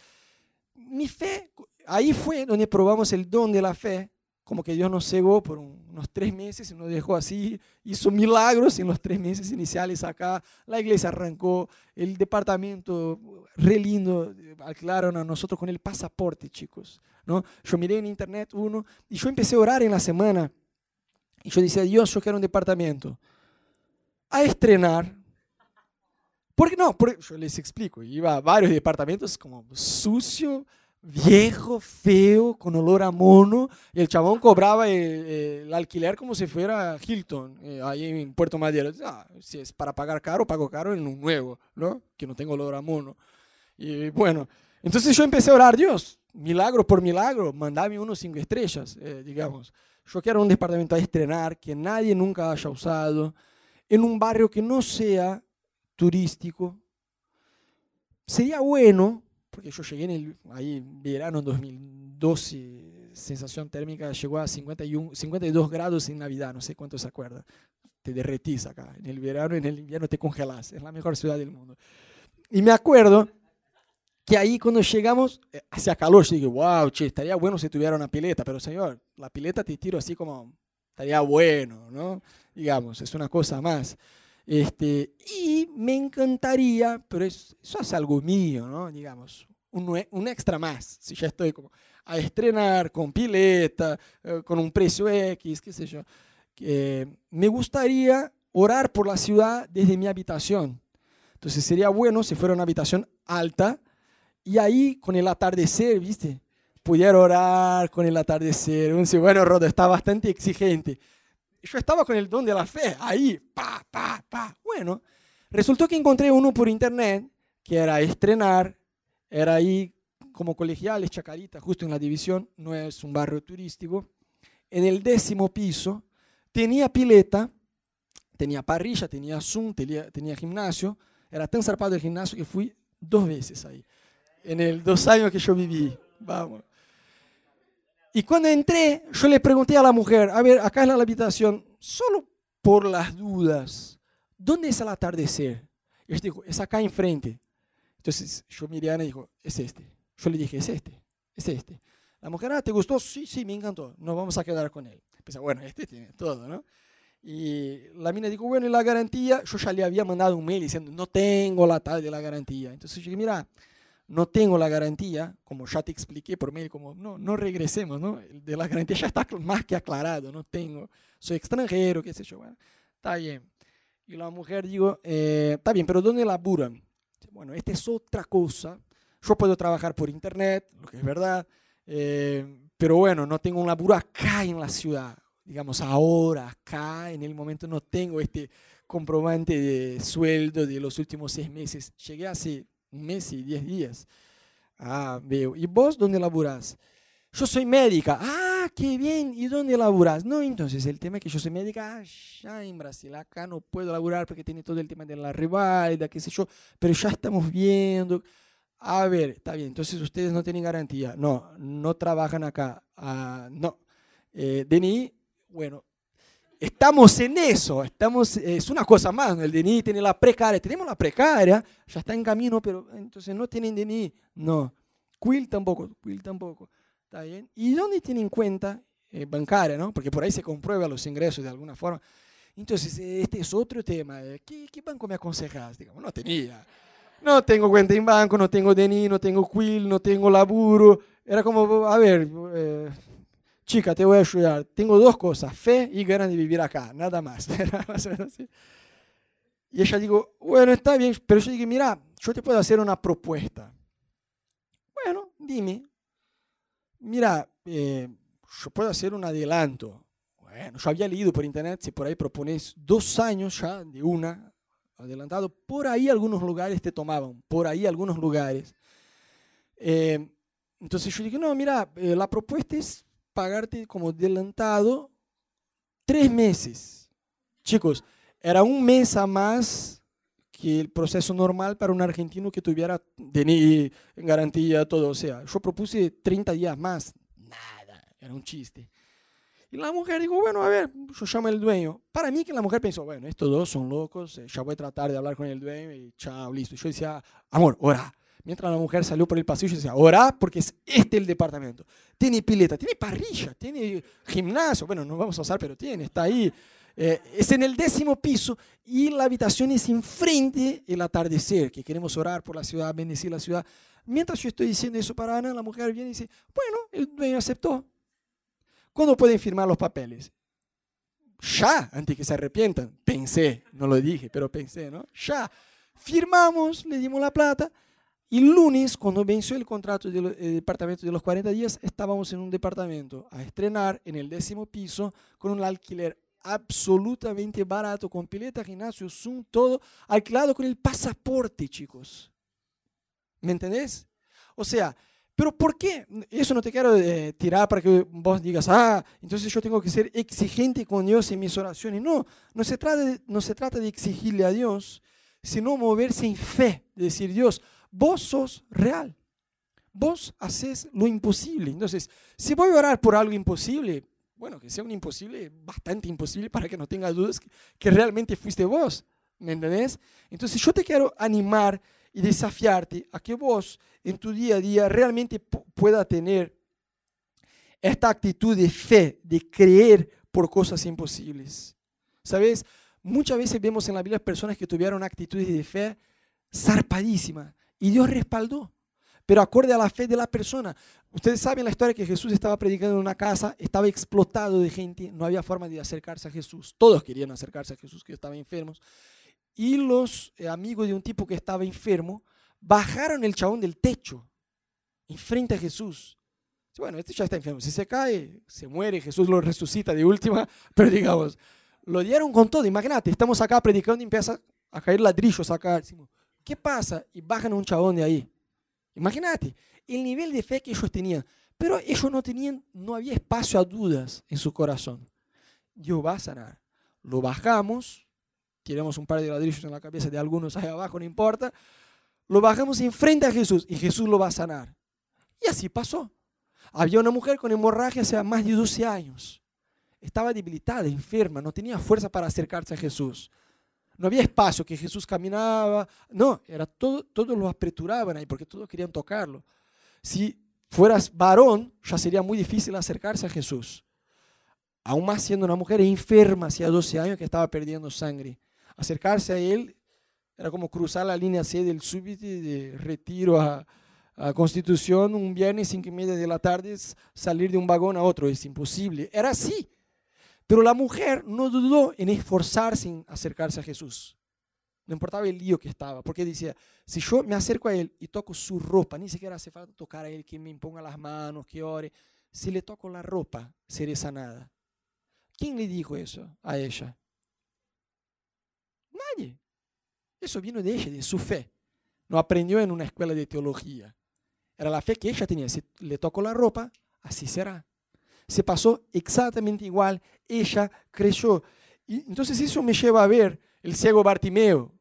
mi fe, ahí fue donde probamos el don de la fe, como que Dios nos cegó por unos tres meses y nos dejó así, hizo milagros en los tres meses iniciales acá, la iglesia arrancó, el departamento, re lindo, alquilaron a nosotros con el pasaporte, chicos. ¿no? Yo miré en internet uno y yo empecé a orar en la semana y yo decía, Dios, yo quiero un departamento a estrenar. Porque no, porque, yo les explico, iba a varios departamentos como sucio, viejo, feo, con olor a mono, y el chabón cobraba el, alquiler como si fuera Hilton, eh, ahí en Puerto Madero. Ah, si es para pagar caro, pago caro en un nuevo, ¿no? Que no tenga olor a mono. Y bueno, entonces yo empecé a orar, Dios, milagro por milagro, mandame unos cinco estrellas, eh, digamos. Yo quiero un departamento a estrenar que nadie nunca haya usado, en un barrio que no sea turístico. Sería bueno porque yo llegué en el ahí verano en 2012, sensación térmica llegó a 51, 52 grados en Navidad, no sé cuánto se acuerda. Te derretís acá, en el verano, en el invierno te congelás, es la mejor ciudad del mundo. Y me acuerdo que ahí cuando llegamos, eh, hacía calor, yo dije, wow, che, estaría bueno si tuviera una pileta, pero señor, la pileta te tiro así como, estaría bueno, ¿no? Digamos, es una cosa más. Este, y me encantaría, pero eso es algo mío, ¿no? Digamos, un, extra más. Si ya estoy como a estrenar con pileta, eh, con un precio X, qué sé yo. me gustaría orar por la ciudad desde mi habitación. Entonces sería bueno si fuera una habitación alta y ahí con el atardecer, ¿viste? Pudiera orar con el atardecer. Un bueno, Rodo está bastante exigente yo estaba con el don de la fe, ahí, pa, pa, pa. Bueno, resultó que encontré uno por internet que era estrenar, era ahí como colegiales, Chacarita, justo en la división, no es un barrio turístico. En el décimo piso tenía pileta, tenía parrilla, tenía Zoom, tenía, gimnasio. Era tan zarpado el gimnasio que fui dos veces ahí, en el dos años que yo viví. Vamos. Y cuando entré, yo le pregunté a la mujer, a ver, acá en la habitación, solo por las dudas, ¿dónde es el atardecer? Y ella dijo, es acá enfrente. Entonces yo miré a Ana y dijo, es este. Yo le dije, es este, es este. La mujer, ah, ¿te gustó? Sí, sí, me encantó. Nos vamos a quedar con él. Pensé, bueno, este tiene todo, ¿no? Y la mina dijo, bueno, ¿y la garantía? Yo ya le había mandado un mail diciendo, no tengo la tal de la garantía. Entonces yo dije, mira, no tengo la garantía, como ya te expliqué por mail, como no, no regresemos, ¿no? De la garantía ya está más que aclarado, no tengo, soy extranjero, qué sé yo, bueno, está bien. Y la mujer digo, eh, está bien, pero ¿dónde laburan? Bueno, esta es otra cosa. Yo puedo trabajar por internet, lo que es verdad, eh, pero bueno, no tengo un laburo acá en la ciudad. Digamos, ahora, acá, en el momento, no tengo este comprobante de sueldo de los últimos seis meses. Llegué hace un mes y diez días. Ah, veo. ¿Y vos dónde laburás? Yo soy médica. Ah, qué bien. ¿Y dónde laburás? No, entonces el tema es que yo soy médica allá en Brasil. Acá no puedo laburar porque tiene todo el tema de la rivalidad, qué sé yo. Pero ya estamos viendo. A ver, está bien. Entonces ustedes no tienen garantía. No, no trabajan acá. Ah, no. Eh, bueno, Estamos en eso, estamos, es una cosa más, el DNI tiene la precaria, tenemos la precaria, ya está en camino, pero entonces no tienen DNI, no. Quill tampoco, Quill tampoco, ¿está bien? ¿Y dónde tienen cuenta eh, bancaria, no? Porque por ahí se comprueba los ingresos de alguna forma. Entonces, este es otro tema. Eh, ¿Qué, qué banco me aconsejas? Digamos, no tenía. No tengo cuenta en banco, no tengo DNI, no tengo Quill, no tengo laburo. Era como, a ver, eh, chica, te voy a ayudar. Tengo dos cosas, fe y ganas de vivir acá, nada más. (laughs) Y ella dijo, bueno, está bien, pero yo dije, mira, yo te puedo hacer una propuesta. Bueno, dime. Mira, eh, yo puedo hacer un adelanto. Bueno, yo había leído por internet, si por ahí propones dos años ya de una, adelantado, por ahí algunos lugares te tomaban, por ahí algunos lugares. Eh, entonces yo dije, no, mira, eh, la propuesta es pagarte como adelantado tres meses. Chicos, era un mes a más que el proceso normal para un argentino que tuviera DNI en garantía, todo. O sea, yo propuse 30 días más. Nada, era un chiste. Y la mujer dijo, bueno, a ver, yo llamo al dueño. Para mí que la mujer pensó, bueno, estos dos son locos, eh, ya voy a tratar de hablar con el dueño y chao, listo. Yo decía, amor, ora. Mientras la mujer salió por el pasillo, decía, ora porque es este el departamento. Tiene pileta, tiene parrilla, tiene gimnasio. Bueno, no vamos a usar, pero tiene, está ahí. Eh, es en el décimo piso y la habitación es enfrente el atardecer, que queremos orar por la ciudad, bendecir la ciudad. Mientras yo estoy diciendo eso para Ana, la mujer viene y dice, bueno, el dueño aceptó. ¿Cuándo pueden firmar los papeles? Ya, antes que se arrepientan. Pensé, no lo dije, pero pensé, ¿no? Ya. Firmamos, le dimos la plata. Y lunes, cuando venció el contrato del departamento de los 40 días, estábamos en un departamento a estrenar en el décimo piso con un alquiler absolutamente barato, con pileta, gimnasio, Zoom, todo alquilado con el pasaporte, chicos. ¿Me entendés? O sea, pero ¿por qué? Eso no te quiero eh, tirar para que vos digas, ah, entonces yo tengo que ser exigente con Dios en mis oraciones. No, no se trata de, no se trata de exigirle a Dios, sino moverse en fe, decir, Dios, vos sos real. Vos haces lo imposible. Entonces, si voy a orar por algo imposible, bueno, que sea un imposible, bastante imposible para que no tenga dudas que, realmente fuiste vos. ¿Me entendés? Entonces yo te quiero animar y desafiarte a que vos en tu día a día realmente pueda tener esta actitud de fe, de creer por cosas imposibles. ¿Sabes? Muchas veces vemos en la Biblia personas que tuvieron actitudes de fe zarpadísimas y Dios respaldó pero acorde a la fe de la persona. Ustedes saben la historia que Jesús estaba predicando en una casa, estaba explotado de gente, no había forma de acercarse a Jesús. Todos querían acercarse a Jesús que estaba enfermos. Y los eh, amigos de un tipo que estaba enfermo bajaron el chabón del techo, enfrente a Jesús. Bueno, este ya está enfermo. Si se cae, se muere, Jesús lo resucita de última, (laughs) pero digamos, lo dieron con todo. Imagínate, estamos acá predicando y empieza a caer ladrillos acá. ¿Qué pasa? Y bajan un chabón de ahí. Imagínate el nivel de fe que ellos tenían. Pero ellos no tenían, no había espacio a dudas en su corazón. Dios va a sanar. Lo bajamos, tiramos un par de ladrillos en la cabeza de algunos ahí abajo, no importa. Lo bajamos enfrente a Jesús y Jesús lo va a sanar. Y así pasó. Había una mujer con hemorragia hace más de 12 años. Estaba debilitada, enferma, no tenía fuerza para acercarse a Jesús. No había espacio, que Jesús caminaba. No, era todo, todos lo apresuraban ahí porque todos querían tocarlo. Si fueras varón, ya sería muy difícil acercarse a Jesús. Aún más siendo una mujer enferma, hacía 12 años que estaba perdiendo sangre. Acercarse a él era como cruzar la línea C del súbito de retiro a, a Constitución un viernes cinco y media de la tarde, salir de un vagón a otro. Es imposible. Era así. Pero la mujer no dudó en esforzarse en acercarse a Jesús. No importaba el lío que estaba, porque decía, si yo me acerco a él y toco su ropa, ni siquiera hace falta tocar a él, que me imponga las manos, que ore. Si le toco la ropa, seré sanada. ¿Quién le dijo eso a ella? Nadie. Eso vino de ella, de su fe. No aprendió en una escuela de teología. Era la fe que ella tenía. Si le toco la ropa, así será se pasó exactamente igual, ella creció. Y entonces eso me lleva a ver el ciego Bartimeo.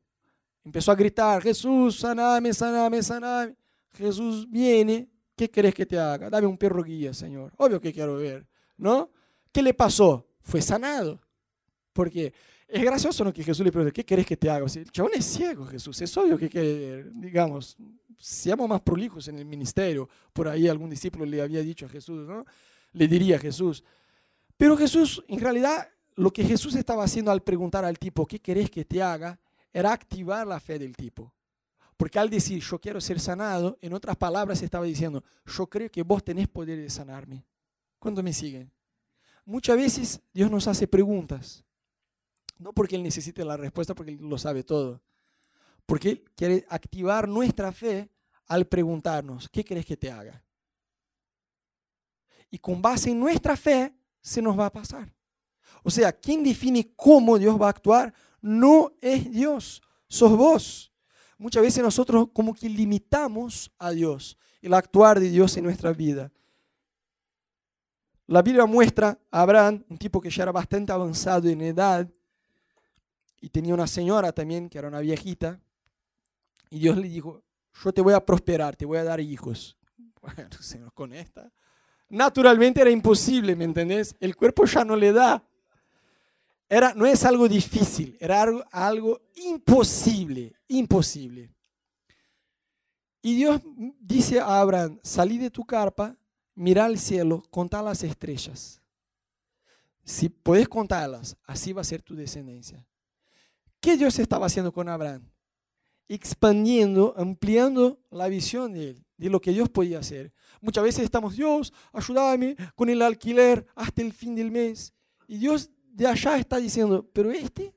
Empezó a gritar, Jesús, saname, saname, saname. Jesús viene, ¿qué querés que te haga? Dame un perro guía, Señor. Obvio que quiero ver, ¿no? ¿Qué le pasó? Fue sanado. Porque es gracioso ¿no? que Jesús le pregunte, ¿qué querés que te haga? el chabón es ciego, Jesús. Es obvio que quiere digamos, seamos más prolijos en el ministerio. Por ahí algún discípulo le había dicho a Jesús, ¿no? Le diría Jesús. Pero Jesús, en realidad, lo que Jesús estaba haciendo al preguntar al tipo, ¿qué querés que te haga? Era activar la fe del tipo. Porque al decir, yo quiero ser sanado, en otras palabras estaba diciendo, yo creo que vos tenés poder de sanarme. ¿Cuánto me siguen? Muchas veces Dios nos hace preguntas. No porque Él necesite la respuesta, porque Él lo sabe todo. Porque Él quiere activar nuestra fe al preguntarnos, ¿qué querés que te haga? Y con base en nuestra fe se nos va a pasar. O sea, quien define cómo Dios va a actuar no es Dios, sos vos. Muchas veces nosotros como que limitamos a Dios, el actuar de Dios en nuestra vida. La Biblia muestra a Abraham, un tipo que ya era bastante avanzado en edad, y tenía una señora también, que era una viejita, y Dios le dijo, yo te voy a prosperar, te voy a dar hijos. (laughs) Bueno, con esta naturalmente era imposible, ¿me entendés? El cuerpo ya no le da. Era, no es algo difícil, era algo, imposible, imposible. Y Dios dice a Abraham, salí de tu carpa, mira al cielo, contá las estrellas. Si puedes contarlas, así va a ser tu descendencia. ¿Qué Dios estaba haciendo con Abraham? Expandiendo, ampliando la visión de él, de lo que Dios podía hacer. Muchas veces estamos, Dios, ayúdame con el alquiler hasta el fin del mes. Y Dios de allá está diciendo, pero este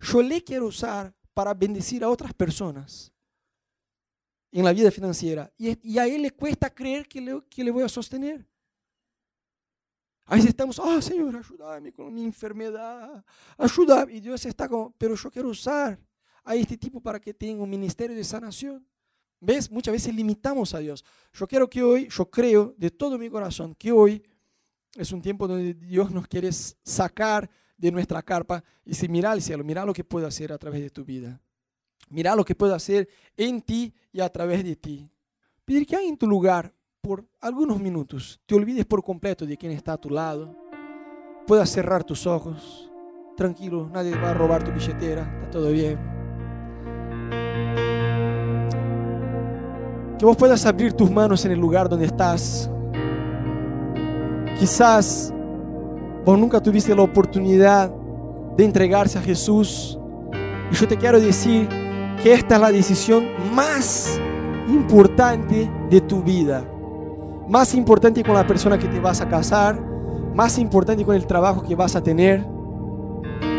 yo le quiero usar para bendecir a otras personas en la vida financiera. Y, a él le cuesta creer que le, que le voy a sostener. A veces estamos, ah, Señor, ayúdame con mi enfermedad, ayúdame. Y Dios está como, pero yo quiero usar a este tipo para que tenga un ministerio de sanación. ¿Ves? Muchas veces limitamos a Dios. Yo quiero que hoy, yo creo de todo mi corazón que hoy es un tiempo donde Dios nos quiere sacar de nuestra carpa y decir, mira al cielo, mira lo que puedo hacer a través de tu vida. Mira lo que puedo hacer en ti y a través de ti. Pedir que hay en tu lugar por algunos minutos te olvides por completo de quién está a tu lado. Puedas cerrar tus ojos. Tranquilo, nadie va a robar tu billetera, está todo bien. Que vos puedas abrir tus manos en el lugar donde estás. Quizás vos nunca tuviste la oportunidad de entregarse a Jesús. Y yo te quiero decir que esta es la decisión más importante de tu vida. Más importante con la persona que te vas a casar, más importante con el trabajo que vas a tener,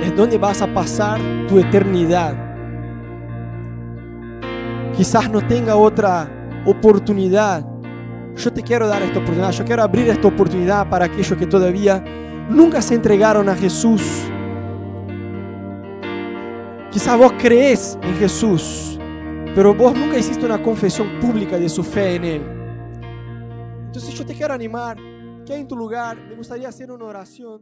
es donde vas a pasar tu eternidad. Quizás no tenga otra oportunidad. Yo te quiero dar esta oportunidad, yo quiero abrir esta oportunidad para aquellos que todavía nunca se entregaron a Jesús Quizás vos crees en Jesús, pero vos nunca hiciste una confesión pública de su fe en Él. Entonces yo te quiero animar que en tu lugar me gustaría hacer una oración